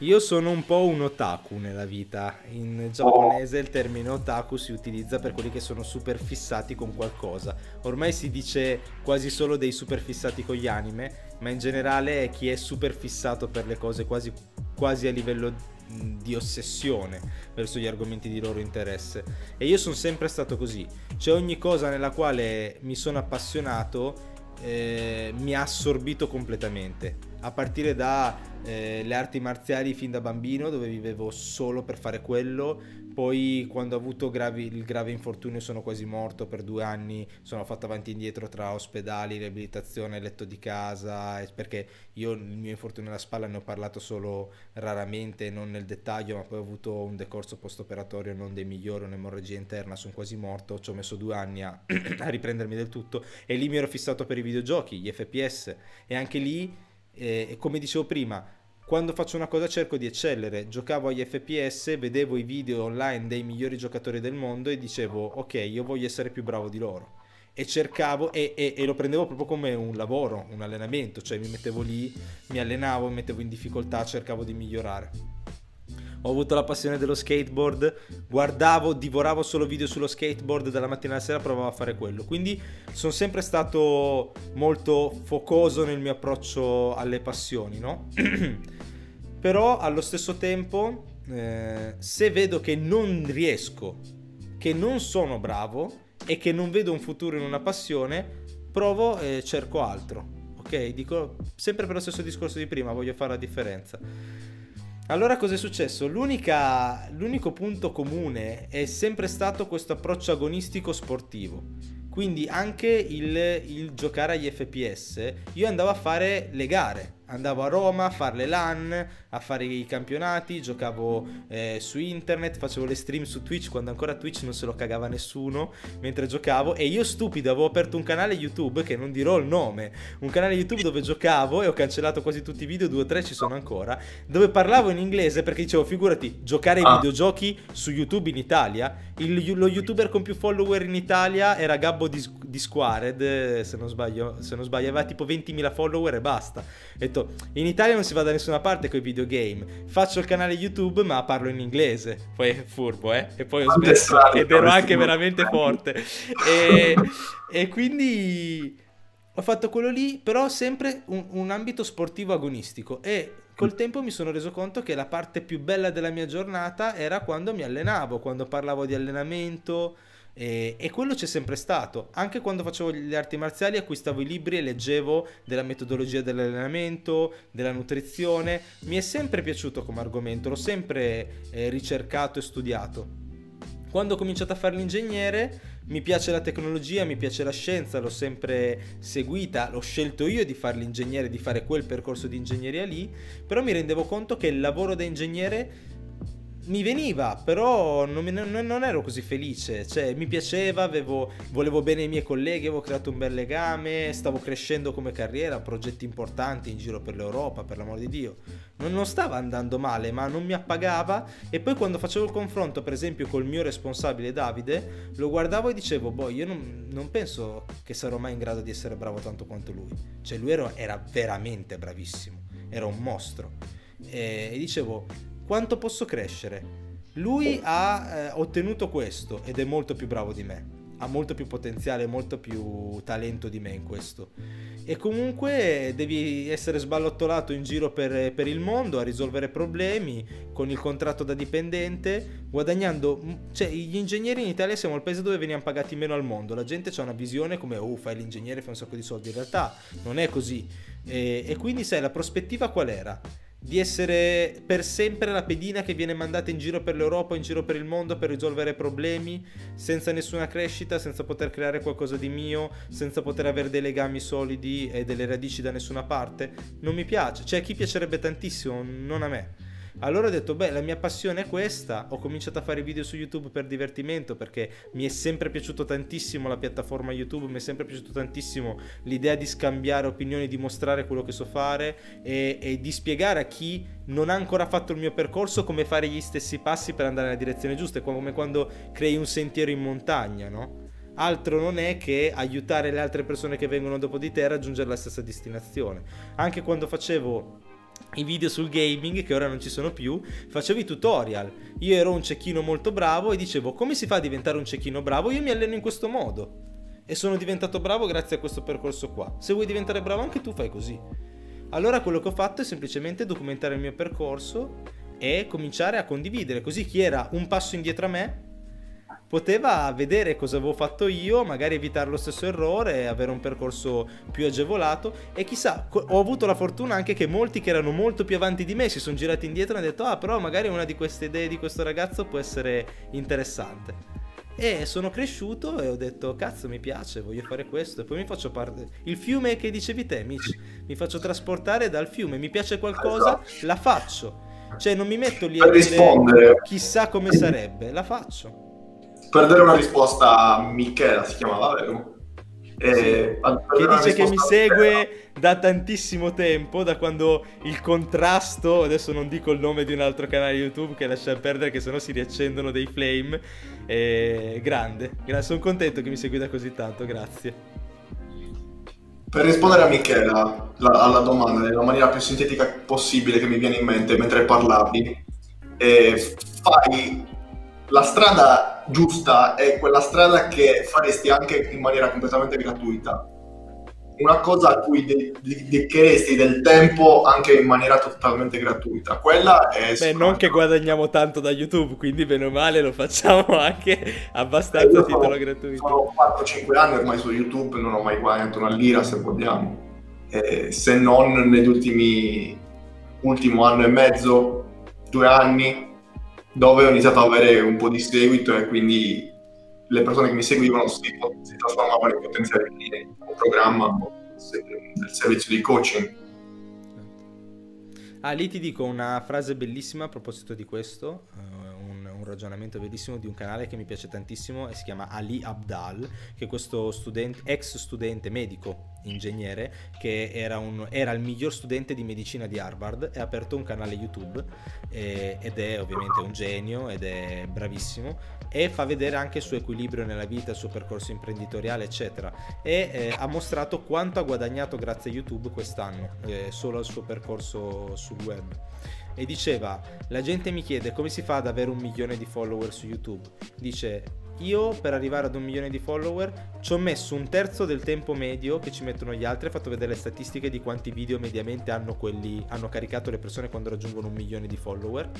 io sono un po' un otaku nella vita. In giapponese il termine otaku si utilizza per quelli che sono super fissati con qualcosa. Ormai si dice quasi solo dei super fissati con gli anime, ma in generale è chi è super fissato per le cose quasi, quasi a livello di ossessione verso gli argomenti di loro interesse. E io sono sempre stato così. C'è ogni cosa nella quale mi sono appassionato eh, mi ha assorbito completamente. A partire da eh, arti marziali fin da bambino dove vivevo solo per fare quello, poi quando ho avuto gravi, il grave infortunio sono quasi morto per due anni, sono fatto avanti e indietro tra ospedali, riabilitazione, letto di casa, perché io il mio infortunio alla spalla ne ho parlato solo raramente, non nel dettaglio, ma poi ho avuto un decorso post-operatorio non dei migliori, un'emorragia interna, sono quasi morto, ci ho messo due anni a, a riprendermi del tutto. E lì mi ero fissato per i videogiochi, gli FPS e anche lì, eh, come dicevo prima, quando faccio una cosa cerco di eccellere. Giocavo agli FPS, vedevo i video online dei migliori giocatori del mondo e dicevo ok, io voglio essere più bravo di loro. E cercavo e, e, e lo prendevo proprio come un lavoro, un allenamento, cioè mi mettevo lì, mi allenavo, mi mettevo in difficoltà, cercavo di migliorare. Ho avuto la passione dello skateboard, guardavo, divoravo solo video sullo skateboard dalla mattina alla sera, provavo a fare quello. Quindi sono sempre stato molto focoso nel mio approccio alle passioni, no? Però allo stesso tempo eh, se vedo che non riesco, che non sono bravo e che non vedo un futuro in una passione, provo e cerco altro. Ok, dico sempre per lo stesso discorso di prima, voglio fare la differenza. Allora cosa è successo? l'unico punto comune è sempre stato questo approccio agonistico sportivo. Quindi anche il, il giocare agli FPS, io andavo a fare le gare, andavo a Roma a fare le LAN, a fare i campionati, giocavo eh, su internet, facevo le stream su Twitch quando ancora Twitch non se lo cagava nessuno mentre giocavo e io stupido avevo aperto un canale YouTube che non dirò il nome, un canale YouTube dove giocavo e ho cancellato quasi tutti i video, due o tre ci sono ancora, dove parlavo in inglese perché dicevo figurati giocare ai ah. videogiochi su YouTube in Italia, il, lo youtuber con più follower in Italia era Gabbo di, di Squared, se non sbaglio, se non sbaglio aveva tipo 20.000 follower e basta. E detto, in Italia non si va da nessuna parte con i videogame. Faccio il canale YouTube, ma parlo in inglese. Poi è furbo, eh? E poi ho smesso. Ed ero anche veramente forte. E, e, quindi ho fatto quello lì, però sempre un, un ambito sportivo agonistico. E col tempo mi sono reso conto che la parte più bella della mia giornata era quando mi allenavo, quando parlavo di allenamento e, e, quello c'è sempre stato. Anche quando facevo le arti marziali acquistavo i libri e leggevo della metodologia dell'allenamento, della nutrizione. Mi è sempre piaciuto come argomento, l'ho sempre eh, ricercato e studiato. Quando ho cominciato a fare l'ingegnere mi piace la tecnologia, mi piace la scienza, l'ho sempre seguita, l'ho scelto io di fare l'ingegnere, di fare quel percorso di ingegneria lì, però mi rendevo conto che il lavoro da ingegnere mi veniva, però non, non, ero così felice, cioè mi piaceva, avevo, volevo bene i miei colleghi, avevo creato un bel legame, stavo crescendo come carriera, progetti importanti in giro per l'Europa, per l'amor di Dio. Non, non stava andando male, ma non mi appagava e poi quando facevo il confronto, per esempio, col mio responsabile Davide, lo guardavo e dicevo, boh, io non, non penso che sarò mai in grado di essere bravo tanto quanto lui. Cioè lui era, era veramente bravissimo, era un mostro. e, e dicevo quanto posso crescere? Lui ha eh, ottenuto questo ed è molto più bravo di me. Ha molto più potenziale, molto più talento di me in questo. E comunque devi essere sballottolato in giro per, per il mondo a risolvere problemi con il contratto da dipendente, guadagnando. Cioè, gli ingegneri in Italia siamo il paese dove veniamo pagati meno al mondo. La gente ha una visione come, oh, fai l'ingegnere, fai un sacco di soldi. In realtà non è così. E, e quindi, sai, la prospettiva qual era? Di essere per sempre la pedina che viene mandata in giro per l'Europa, in giro per il mondo per risolvere problemi, senza nessuna crescita, senza poter creare qualcosa di mio, senza poter avere dei legami solidi e delle radici da nessuna parte, non mi piace. Cioè, a chi piacerebbe tantissimo, non a me. Allora ho detto, beh, la mia passione è questa. Ho cominciato a fare video su YouTube per divertimento perché mi è sempre piaciuto tantissimo la piattaforma YouTube, mi è sempre piaciuto tantissimo l'idea di scambiare opinioni, di mostrare quello che so fare e, e di spiegare a chi non ha ancora fatto il mio percorso come fare gli stessi passi per andare nella direzione giusta. È come quando crei un sentiero in montagna, no? altro non è che aiutare le altre persone che vengono dopo di te a raggiungere la stessa destinazione. Anche quando facevo i video sul gaming che ora non ci sono più, facevo i tutorial. Io ero un cecchino molto bravo e dicevo come si fa a diventare un cecchino bravo? Io mi alleno in questo modo. E sono diventato bravo grazie a questo percorso qua. Se vuoi diventare bravo anche tu fai così. Allora quello che ho fatto è semplicemente documentare il mio percorso e cominciare a condividere, così chi era un passo indietro a me poteva vedere cosa avevo fatto io, magari evitare lo stesso errore, avere un percorso più agevolato e chissà, ho avuto la fortuna anche che molti che erano molto più avanti di me si sono girati indietro e hanno detto ah però magari una di queste idee di questo ragazzo può essere interessante. E sono cresciuto e ho detto cazzo mi piace, voglio fare questo e poi mi faccio parte... Il fiume che dicevi te Mitch, mi faccio trasportare dal fiume, mi piace qualcosa, esatto. la faccio. Cioè non mi metto lì a rispondere chissà come sarebbe, la faccio per dare una risposta a Michela, si chiamava, vero? E, sì, che dice che mi segue da tantissimo tempo, da quando il contrasto, adesso non dico il nome di un altro canale YouTube che lascia perdere che sennò si riaccendono dei flame, e... grande, sono contento che mi segui da così tanto, grazie. Per rispondere a Michela la, alla domanda nella maniera più sintetica possibile che mi viene in mente mentre parlavi, eh, fai la strada giusta è quella strada che faresti anche in maniera completamente gratuita. una cosa a cui dedicheresti del tempo anche in maniera totalmente gratuita. Quella è... Beh, non che guadagniamo tanto da YouTube, quindi bene o male lo facciamo anche abbastanza a titolo sono, gratuito. Sono 4-5 anni ormai su YouTube, non ho mai guadagnato una lira se vogliamo. Eh, se non negli ultimi ultimo anno e mezzo, due anni, dove ho iniziato ad avere un po' di seguito e quindi le persone che mi seguivano si, si trasformavano in potenziali clienti, un programma del servizio di coaching. Ah, lì ti dico una frase bellissima a proposito di questo, uh, un, un, ragionamento bellissimo di un canale che mi piace tantissimo e si chiama Ali Abdal, che è questo studente, ex studente medico ingegnere che era, un, era, il miglior studente di medicina di Harvard e ha aperto un canale YouTube eh, ed è ovviamente un genio ed è bravissimo e fa vedere anche il suo equilibrio nella vita, il suo percorso imprenditoriale eccetera. E eh, ha mostrato quanto ha guadagnato grazie a YouTube quest'anno eh, solo al suo percorso sul web. E diceva la gente mi chiede come si fa ad avere un milione di follower su YouTube? Dice io per arrivare ad un milione di follower ci ho messo un terzo del tempo medio che ci mettono gli altri, ho fatto vedere le statistiche di quanti video mediamente hanno, quelli, hanno caricato le persone quando raggiungono un milione di follower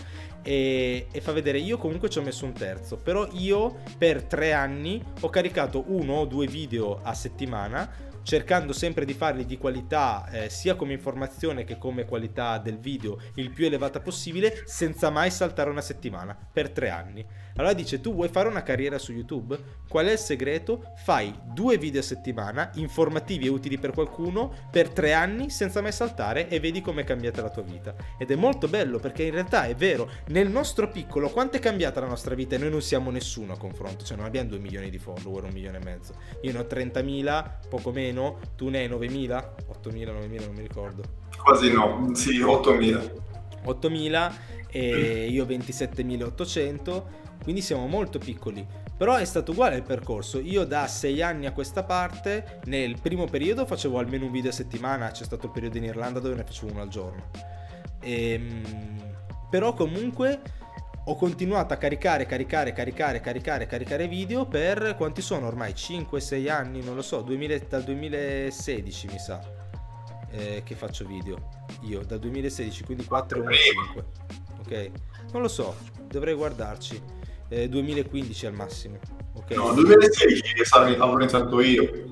e, e fa vedere io comunque ci ho messo un terzo, però io per tre anni ho caricato uno o due video a settimana cercando sempre di farli di qualità eh, sia come informazione che come qualità del video il più elevata possibile senza mai saltare una settimana per tre anni. Allora dice tu vuoi fare una carriera su YouTube? Qual è il segreto? Fai due video a settimana informativi e utili per qualcuno per tre anni senza mai saltare e vedi come è cambiata la tua vita. Ed è molto bello perché in realtà è vero, nel nostro piccolo quanto è cambiata la nostra vita e noi non siamo nessuno a confronto, cioè non abbiamo 2 milioni di follower, un milione e mezzo. Io ne ho 30.000, poco meno, tu ne hai 9.000, 8.000, 9.000, non mi ricordo. Quasi no, sì, 8.000. 8.000 e io 27.800 quindi siamo molto piccoli. Però è stato uguale il percorso. Io da sei anni a questa parte, nel primo periodo facevo almeno un video a settimana, c'è stato il periodo in Irlanda dove ne facevo uno al giorno. Ehm, però comunque ho continuato a caricare, caricare, caricare, caricare, caricare video per quanti sono ormai? 5-6 anni, non lo so, 2000, dal 2016 mi sa eh, che faccio video. Io dal 2016, quindi 4 1 5. Ok? Non lo so, dovrei guardarci eh, 2015 al massimo. Okay? No, 2016 avrò iniziato io.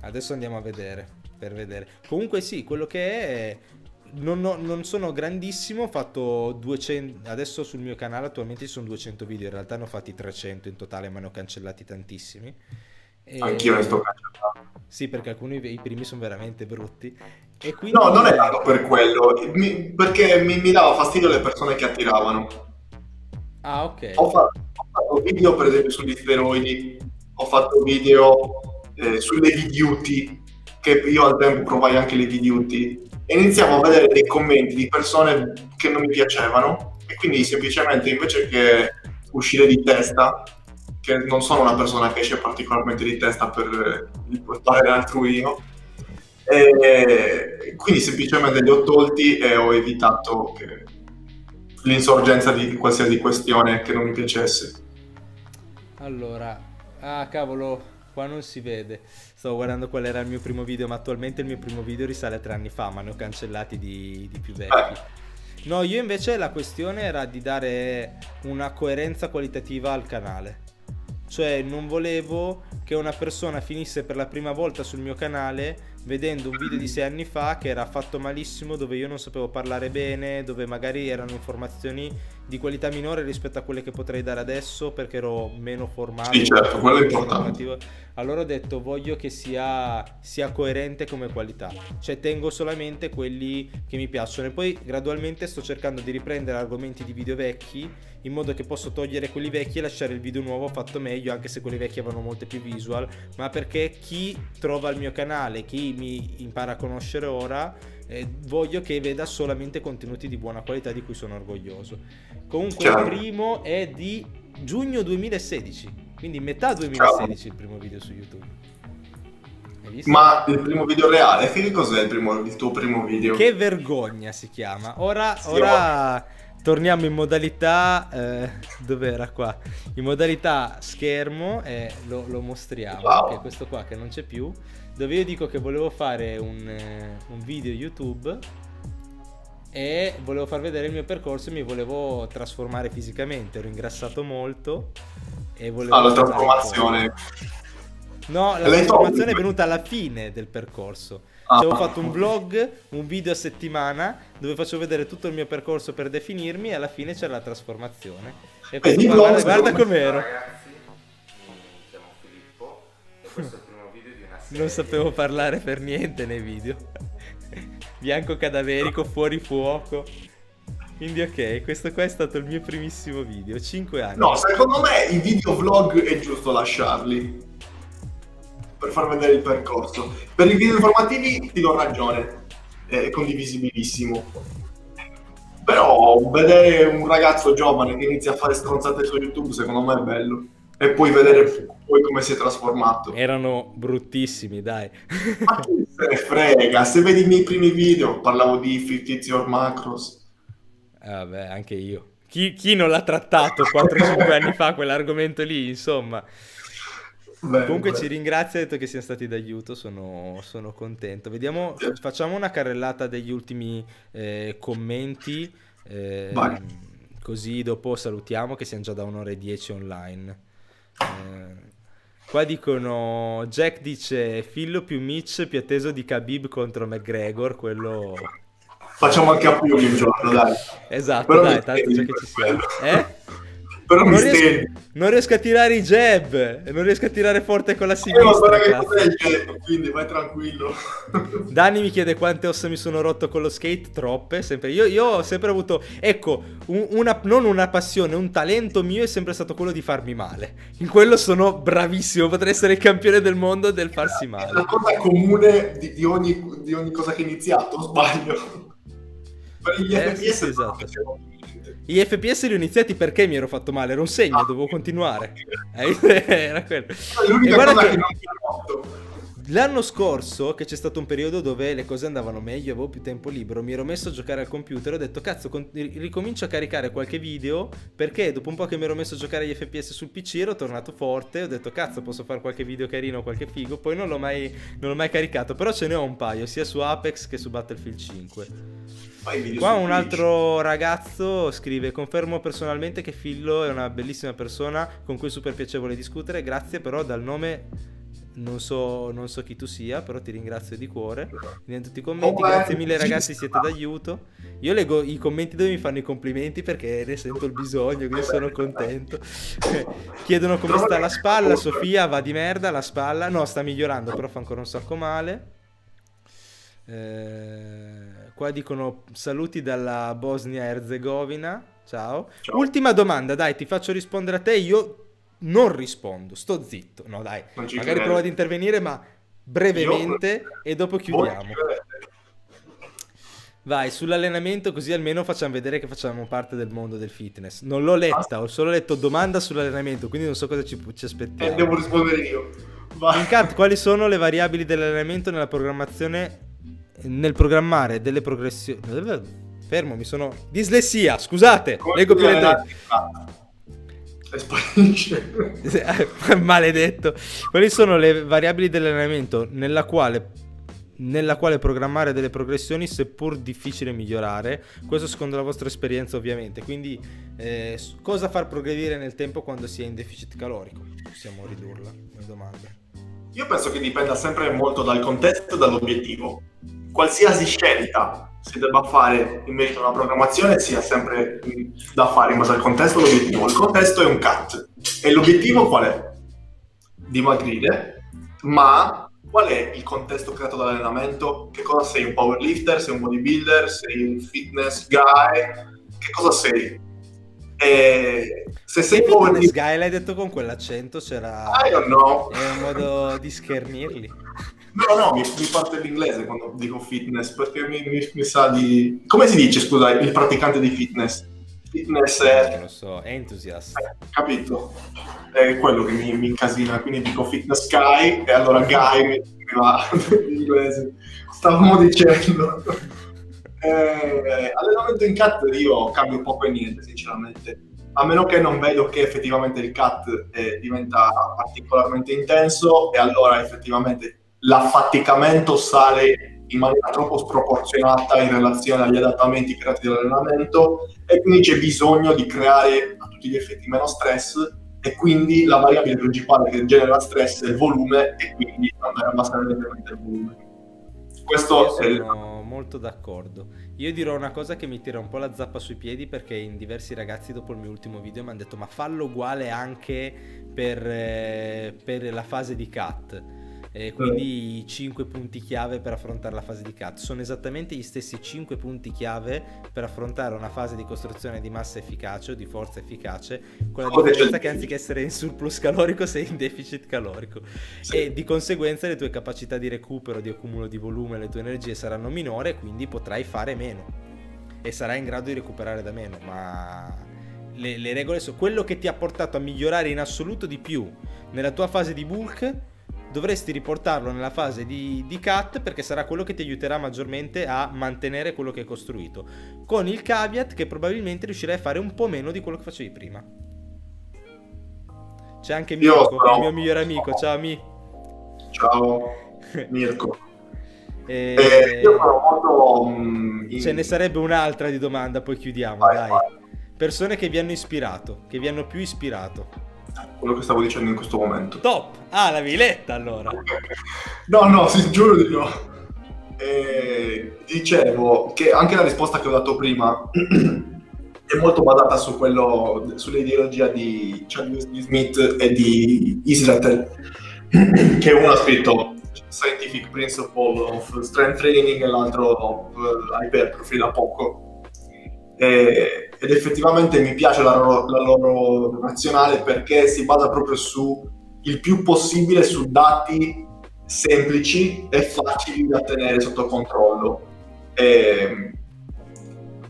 Adesso andiamo a vedere, per vedere. Comunque sì, quello che è... Non, ho, non, sono grandissimo, ho fatto 200, adesso sul mio canale attualmente ci sono 200 video, in realtà ne ho fatti 300 in totale, ma ne ho cancellati tantissimi. E... Anch'io ne sto cancellando. Sì, perché alcuni i primi sono veramente brutti. E quindi... No, non è tanto per quello, mi, perché mi, mi dava fastidio le persone che attiravano. Ah, ok. Ho fatto, fatto video, per esempio, sugli steroidi, ho fatto video eh, sulle videoty, che io al tempo provai anche le videoty, e iniziamo a vedere dei commenti di persone che non mi piacevano, e quindi semplicemente invece che uscire di testa, che non sono una persona che esce particolarmente di testa per il portare l'altruino, e quindi semplicemente li ho tolti e ho evitato l'insorgenza di qualsiasi questione che non mi piacesse. Allora, ah cavolo, qua non si vede. Stavo guardando qual era il mio primo video, ma attualmente il mio primo video risale a tre anni fa, ma ne ho cancellati di, di più vecchi. No, io invece la questione era di dare una coerenza qualitativa al canale. Cioè, non volevo che una persona finisse per la prima volta sul mio canale vedendo un video di sei anni fa che era fatto malissimo, dove io non sapevo parlare bene, dove magari erano informazioni di qualità minore rispetto a quelle che potrei dare adesso perché ero meno formato. Sì, certo, quello è importante. Allora ho detto voglio che sia, sia, coerente come qualità, cioè tengo solamente quelli che mi piacciono e poi gradualmente sto cercando di riprendere argomenti di video vecchi in modo che posso togliere quelli vecchi e lasciare il video nuovo fatto meglio anche se quelli vecchi avevano molte più visual, ma perché chi trova il mio canale, chi mi impara a conoscere ora, eh, voglio che veda solamente contenuti di buona qualità di cui sono orgoglioso. Comunque Ciao. il primo è di giugno 2016, quindi metà 2016 Ciao. il primo video su YouTube. Ma il primo video reale, che cos'è il, primo, il tuo primo video? Che vergogna si chiama. Ora, sì, ora torniamo in modalità eh, dove era qua? In modalità schermo e lo, lo mostriamo wow. che è questo qua che non c'è più dove io dico che volevo fare un, eh, un video youtube e volevo far vedere il mio percorso e mi volevo trasformare fisicamente. Ero ingrassato molto e volevo ah la trasformazione. No la trasformazione è venuta alla fine del percorso Ah, cioè, ho fatto un vlog, un video a settimana dove faccio vedere tutto il mio percorso per definirmi e alla fine c'è la trasformazione. E questo, guarda, guarda com'ero. Ragazzi, siamo Filippo e questo è il primo video di una serie. Non sapevo parlare per niente nei video. Bianco cadaverico, fuori fuoco. Quindi ok, questo qua è stato il mio primissimo video, 5 anni. No, secondo me i video vlog è giusto lasciarli per far vedere il percorso. Per i video informativi ti do ragione, è condivisibilissimo. Però vedere un ragazzo giovane che inizia a fare stronzate su YouTube secondo me è bello. E poi vedere poi come si è trasformato. Erano bruttissimi, dai. Ma chi se ne frega? Se vedi i miei primi video, parlavo di 50 Your Macros. Vabbè, anche io. Chi, chi non l'ha trattato 4-5 anni fa quell'argomento lì, insomma. Beh, Comunque beh. ci ringrazio, ha detto che siamo stati d'aiuto, sono, sono contento. Vediamo, facciamo una carrellata degli ultimi eh, commenti, eh, così dopo salutiamo che siamo già da un'ora e dieci online. Eh, qua dicono, Jack dice, Fillo più Mitch più atteso di Khabib contro McGregor, quello... Facciamo anche a più un giorno, dai. Esatto, Però dai, tanto già che ci siamo. Eh? Però non, riesco, non riesco a tirare i jab, non riesco a tirare forte con la sinistra. Eh, ma che il jab, quindi vai tranquillo. Dani mi chiede quante ossa mi sono rotto con lo skate, troppe, sempre. Io, io ho sempre avuto, ecco, un, una, non una passione, un talento mio è sempre stato quello di farmi male. In quello sono bravissimo, potrei essere il campione del mondo del farsi male. È la cosa comune di, di, ogni, di ogni cosa che ho iniziato, sbaglio. Per gli eh, FPS sì, esatto. Gli FPS li ho iniziati perché mi ero fatto male, era un segno, dovevo continuare. Eh, era quello. L'unica cosa che, che. L'anno scorso, che c'è stato un periodo dove le cose andavano meglio, avevo più tempo libero, mi ero messo a giocare al computer e ho detto cazzo, con- ricomincio a caricare qualche video perché dopo un po' che mi ero messo a giocare agli FPS sul PC ero tornato forte, ho detto cazzo posso fare qualche video carino, qualche figo, poi non l'ho mai, non l'ho mai caricato, però ce ne ho un paio, sia su Apex che su Battlefield 5. Qua un altro ragazzo scrive: Confermo personalmente che Fillo è una bellissima persona con cui è super piacevole discutere. Grazie, però, dal nome. Non so, non so chi tu sia, però ti ringrazio di cuore. In tutti i commenti, grazie mille ragazzi, siete d'aiuto. Io leggo i commenti dove mi fanno i complimenti perché ne sento il bisogno, quindi sono contento. Chiedono come sta la spalla. Sofia va di merda la spalla. No, sta migliorando, però fa ancora un sacco male. Eh, qua dicono saluti dalla Bosnia-Herzegovina. Ciao. Ciao. Ultima domanda, dai, ti faccio rispondere a te. Io non rispondo, sto zitto. No, dai, magari prova ad intervenire, ma brevemente Io... e dopo chiudiamo. Vai, sull'allenamento così almeno facciamo vedere che facciamo parte del mondo del fitness. Non l'ho letta, ho solo letto domanda sull'allenamento, quindi non so cosa ci, ci aspettiamo. Eh, devo rispondere io. Vai. In cat, quali sono le variabili dell'allenamento nella programmazione nel programmare delle progressioni... Fermo, mi sono... Dislessia, scusate, Come leggo più lentamente. Maledetto. Quali sono le variabili dell'allenamento nella quale, nella quale programmare delle progressioni seppur difficile migliorare? Questo secondo la vostra esperienza ovviamente. Quindi eh, cosa far progredire nel tempo quando si è in deficit calorico? Possiamo ridurla come domanda. Io penso che dipenda sempre molto dal contesto e dall'obiettivo qualsiasi scelta si debba fare in merito a una programmazione sia sempre da fare in base al contesto e all'obiettivo. Il contesto è un cut e l'obiettivo qual è? Dimagrire, ma qual è il contesto creato dall'allenamento? Che cosa sei? Un powerlifter? Sei un bodybuilder? Sei un fitness guy? Che cosa sei? E se sei un powerlifter... guy l'hai detto con quell'accento, c'era... I don't know. È un modo di schernirli. No, no, mi, mi, parte l'inglese quando dico fitness, perché mi, mi, mi, sa di... Come si dice, scusa, il praticante di fitness? Fitness è... Non lo so, entusiast. Eh, capito? È quello che mi, mi incasina, quindi dico fitness guy e allora guy mi, va in inglese. Stavamo dicendo... Eh, allenamento in cat io cambio poco e niente, sinceramente. A meno che non vedo che effettivamente il cat eh, diventa particolarmente intenso e allora effettivamente l'affaticamento sale in maniera troppo sproporzionata in relazione agli adattamenti creati dall'allenamento e quindi c'è bisogno di creare a tutti gli effetti meno stress e quindi la variabile principale che genera stress è il volume e quindi andare a abbassare leggermente il volume. Questo Io sono il... molto d'accordo. Io dirò una cosa che mi tira un po' la zappa sui piedi perché in diversi ragazzi dopo il mio ultimo video mi hanno detto ma fallo uguale anche per, eh, per la fase di cut e quindi i 5 punti chiave per affrontare la fase di cut sono esattamente gli stessi 5 punti chiave per affrontare una fase di costruzione di massa efficace o di forza efficace, con la differenza che anziché essere in surplus calorico sei in deficit calorico. Sì. e di conseguenza le tue capacità di recupero, di accumulo di volume, le tue energie saranno minore quindi potrai fare meno. E sarai in grado di recuperare da meno, ma le, le regole sono quello che ti ha portato a migliorare in assoluto di più nella tua fase di bulk dovresti riportarlo nella fase di, di, cut perché sarà quello che ti aiuterà maggiormente a mantenere quello che hai costruito. Con il caveat che probabilmente riuscirai a fare un po' meno di quello che facevi prima. C'è anche Mirko, il mio migliore amico. Ciao Mi. Ciao Mirko. e... eh, io sono molto... Um, in... Ce ne sarebbe un'altra di domanda, poi chiudiamo, vai, dai. Vai. Persone che vi hanno ispirato, che vi hanno più ispirato quello che stavo dicendo in questo momento. Top! Ah, la viletta allora! no, no, si giuro di no. Eh, dicevo che anche la risposta che ho dato prima è molto basata su quello, sull'ideologia di Chadwick Smith e di Israel, che uno ha scritto Scientific Principle of Strength Training e l'altro of Hypertrophy da poco e, ed effettivamente mi piace la loro, la loro nazionale perché si basa proprio su il più possibile su dati semplici e facili da tenere sotto controllo. E,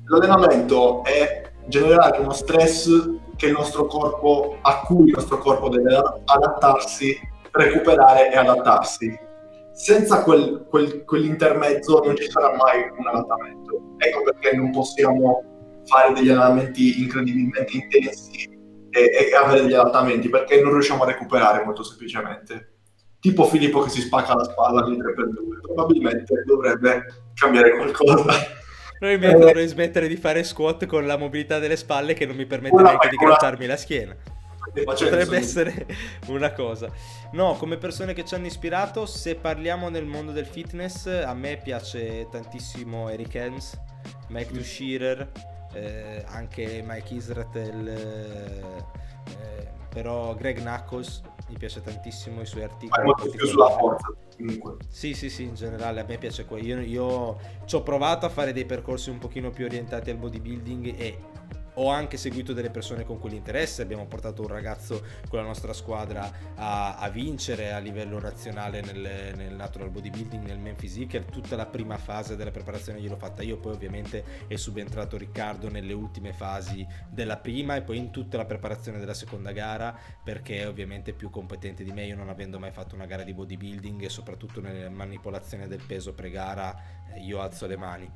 l'allenamento è generare uno stress che il nostro corpo, a cui il nostro corpo deve adattarsi, recuperare e adattarsi. Senza quel, quel, quell'intermezzo non ci sarà mai un adattamento. Ecco perché non possiamo fare degli allenamenti incredibilmente intensi e, e avere degli adattamenti perché non riusciamo a recuperare molto semplicemente. Tipo Filippo che si spacca la spalla di 3x2, probabilmente dovrebbe cambiare qualcosa. Probabilmente eh, dovrei smettere di fare squat con la mobilità delle spalle che non mi permette neanche di grattarmi la schiena. Potrebbe essere una cosa. No, come persone che ci hanno ispirato, se parliamo nel mondo del fitness, a me piace tantissimo Eric Helms, Mike mm. Shearer, eh, anche Mike Israel, eh, eh, però Greg Knuckles mi piace tantissimo i suoi articoli. Ma molto più sulla forza comunque. Sì, sì, sì, in generale a me piace quello. Io, io ci ho provato a fare dei percorsi un pochino più orientati al bodybuilding e ho anche seguito delle persone con quell'interesse, abbiamo portato un ragazzo con la nostra squadra a, a vincere a livello nazionale nel, nel, natural bodybuilding, nel men physique, tutta la prima fase della preparazione gliel'ho fatta io, poi ovviamente è subentrato Riccardo nelle ultime fasi della prima e poi in tutta la preparazione della seconda gara perché è ovviamente più competente di me, io non avendo mai fatto una gara di bodybuilding e soprattutto nella manipolazione del peso pre-gara eh, io alzo le mani.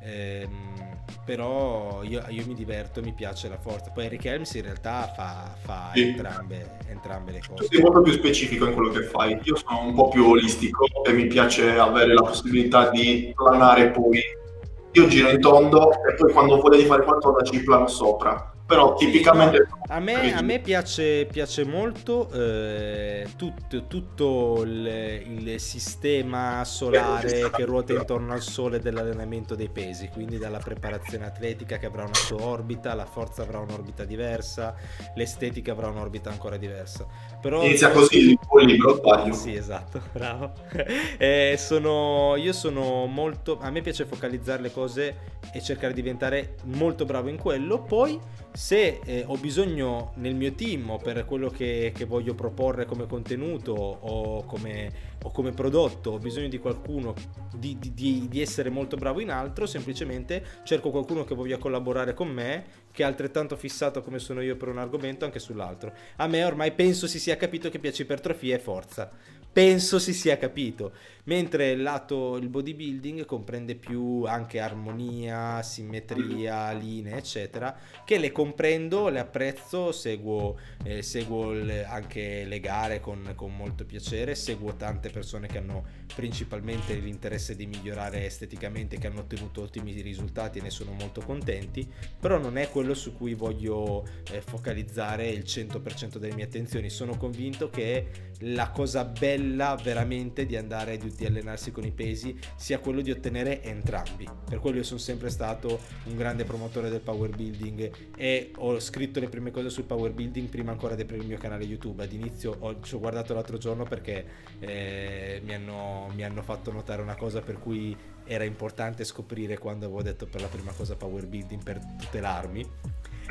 Ehm, però io, io, mi diverto, mi piace la forza. Poi Eric Helms in realtà fa, fa sì. entrambe, entrambe, le cose. Tu sei molto più specifico in quello che fai. Io sono un po' più olistico e mi piace avere la possibilità di planare poi. Io giro in tondo e poi quando voglio di fare qualcosa ci plano sopra però tipicamente a me, a me piace, piace, molto eh, tutto, tutto il, il, sistema solare che ruota intorno al sole dell'allenamento dei pesi quindi dalla preparazione atletica che avrà una sua orbita la forza avrà un'orbita diversa l'estetica avrà un'orbita ancora diversa però inizia così il libro sbaglio. Sì esatto bravo. Eh, sono, io sono molto a me piace focalizzare le cose e cercare di diventare molto bravo in quello. Poi se eh, ho bisogno nel mio team o per quello che, che voglio proporre come contenuto o come, o come, prodotto ho bisogno di qualcuno di, di, di, essere molto bravo in altro semplicemente cerco qualcuno che voglia collaborare con me che è altrettanto fissato come sono io per un argomento anche sull'altro. A me ormai penso si sia capito che piace ipertrofia e forza penso si sia capito. Mentre il lato, il bodybuilding comprende più anche armonia, simmetria, linee, eccetera, che le comprendo, le apprezzo, seguo, eh, seguo le, anche le gare con, con, molto piacere, seguo tante persone che hanno principalmente l'interesse di migliorare esteticamente, che hanno ottenuto ottimi risultati e ne sono molto contenti, però non è quello su cui voglio eh, focalizzare il 100% delle mie attenzioni. Sono convinto che la cosa bella veramente di andare di allenarsi con i pesi sia quello di ottenere entrambi. Per quello io sono sempre stato un grande promotore del power building e ho scritto le prime cose sul power building prima ancora di aprire il mio canale YouTube. Ad inizio ho, ci ho guardato l'altro giorno perché eh, mi, hanno, mi hanno fatto notare una cosa per cui era importante scoprire quando avevo detto per la prima cosa power building per tutelarmi.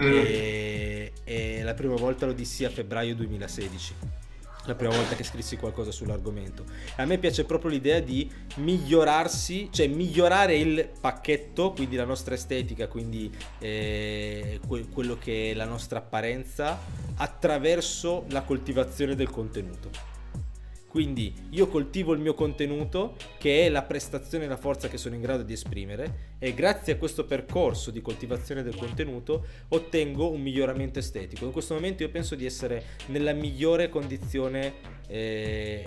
Mm. E, e la prima volta lo dissi a febbraio 2016 la prima volta che scrissi qualcosa sull'argomento. A me piace proprio l'idea di migliorarsi, cioè migliorare il pacchetto, quindi la nostra estetica, quindi eh, que- quello che è la nostra apparenza, attraverso la coltivazione del contenuto. Quindi io coltivo il mio contenuto, che è la prestazione e la forza che sono in grado di esprimere, e grazie a questo percorso di coltivazione del contenuto ottengo un miglioramento estetico. In questo momento io penso di essere nella migliore condizione eh,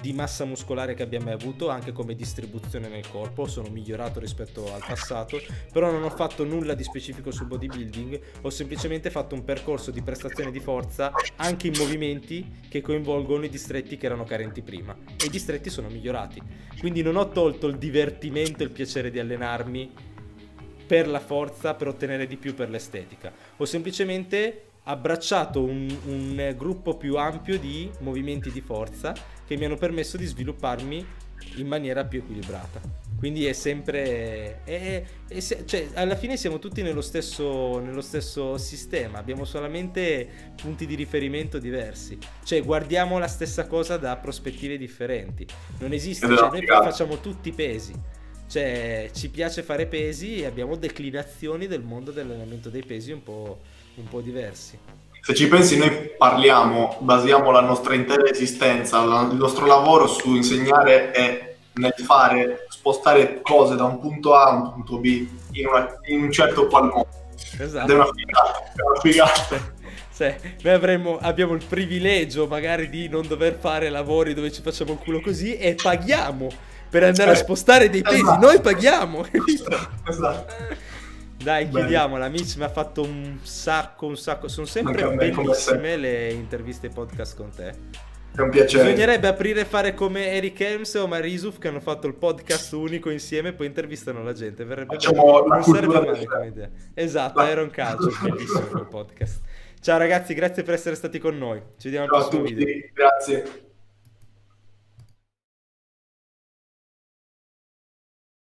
di massa muscolare che abbia mai avuto, anche come distribuzione nel corpo, sono migliorato rispetto al passato, però non ho fatto nulla di specifico sul bodybuilding, ho semplicemente fatto un percorso di prestazione di forza anche in movimenti che coinvolgono i distretti che erano carenti prima e i distretti sono migliorati. Quindi non ho tolto il divertimento e il piacere di allenarmi per la forza, per ottenere di più per l'estetica. Ho semplicemente abbracciato un, un gruppo più ampio di movimenti di forza che mi hanno permesso di svilupparmi in maniera più equilibrata. Quindi è sempre. È, è, cioè, alla fine siamo tutti nello stesso, nello stesso, sistema, abbiamo solamente punti di riferimento diversi. Cioè, guardiamo la stessa cosa da prospettive differenti. Non esiste, cioè, noi facciamo tutti pesi. Cioè, ci piace fare pesi e abbiamo declinazioni del mondo dell'allenamento dei pesi un po', un po' diversi se ci pensi noi parliamo, basiamo la nostra intera esistenza, il nostro lavoro su insegnare e nel fare, spostare cose da un punto A a un punto B in, una, in un certo qual modo. Esatto. Ed è una figata, è una figata. Sì, noi avremmo, abbiamo il privilegio magari di non dover fare lavori dove ci facciamo il culo così e paghiamo per andare a spostare dei pesi. Esatto. Noi paghiamo, Esatto. Dai, Bene. chiudiamola. Mitch mi ha fatto un sacco, un sacco. Sono sempre bellissime le interviste podcast con te. È un piacere. Bisognerebbe aprire e fare come Eric Helms o Marisuf che hanno fatto il podcast unico insieme e poi intervistano la gente. Verrebbe Facciamo non sarebbe male come idea. Esatto, la... Iron Calcio, bellissimo quel podcast. Ciao ragazzi, grazie per essere stati con noi. Ci vediamo al prossimo video. Grazie.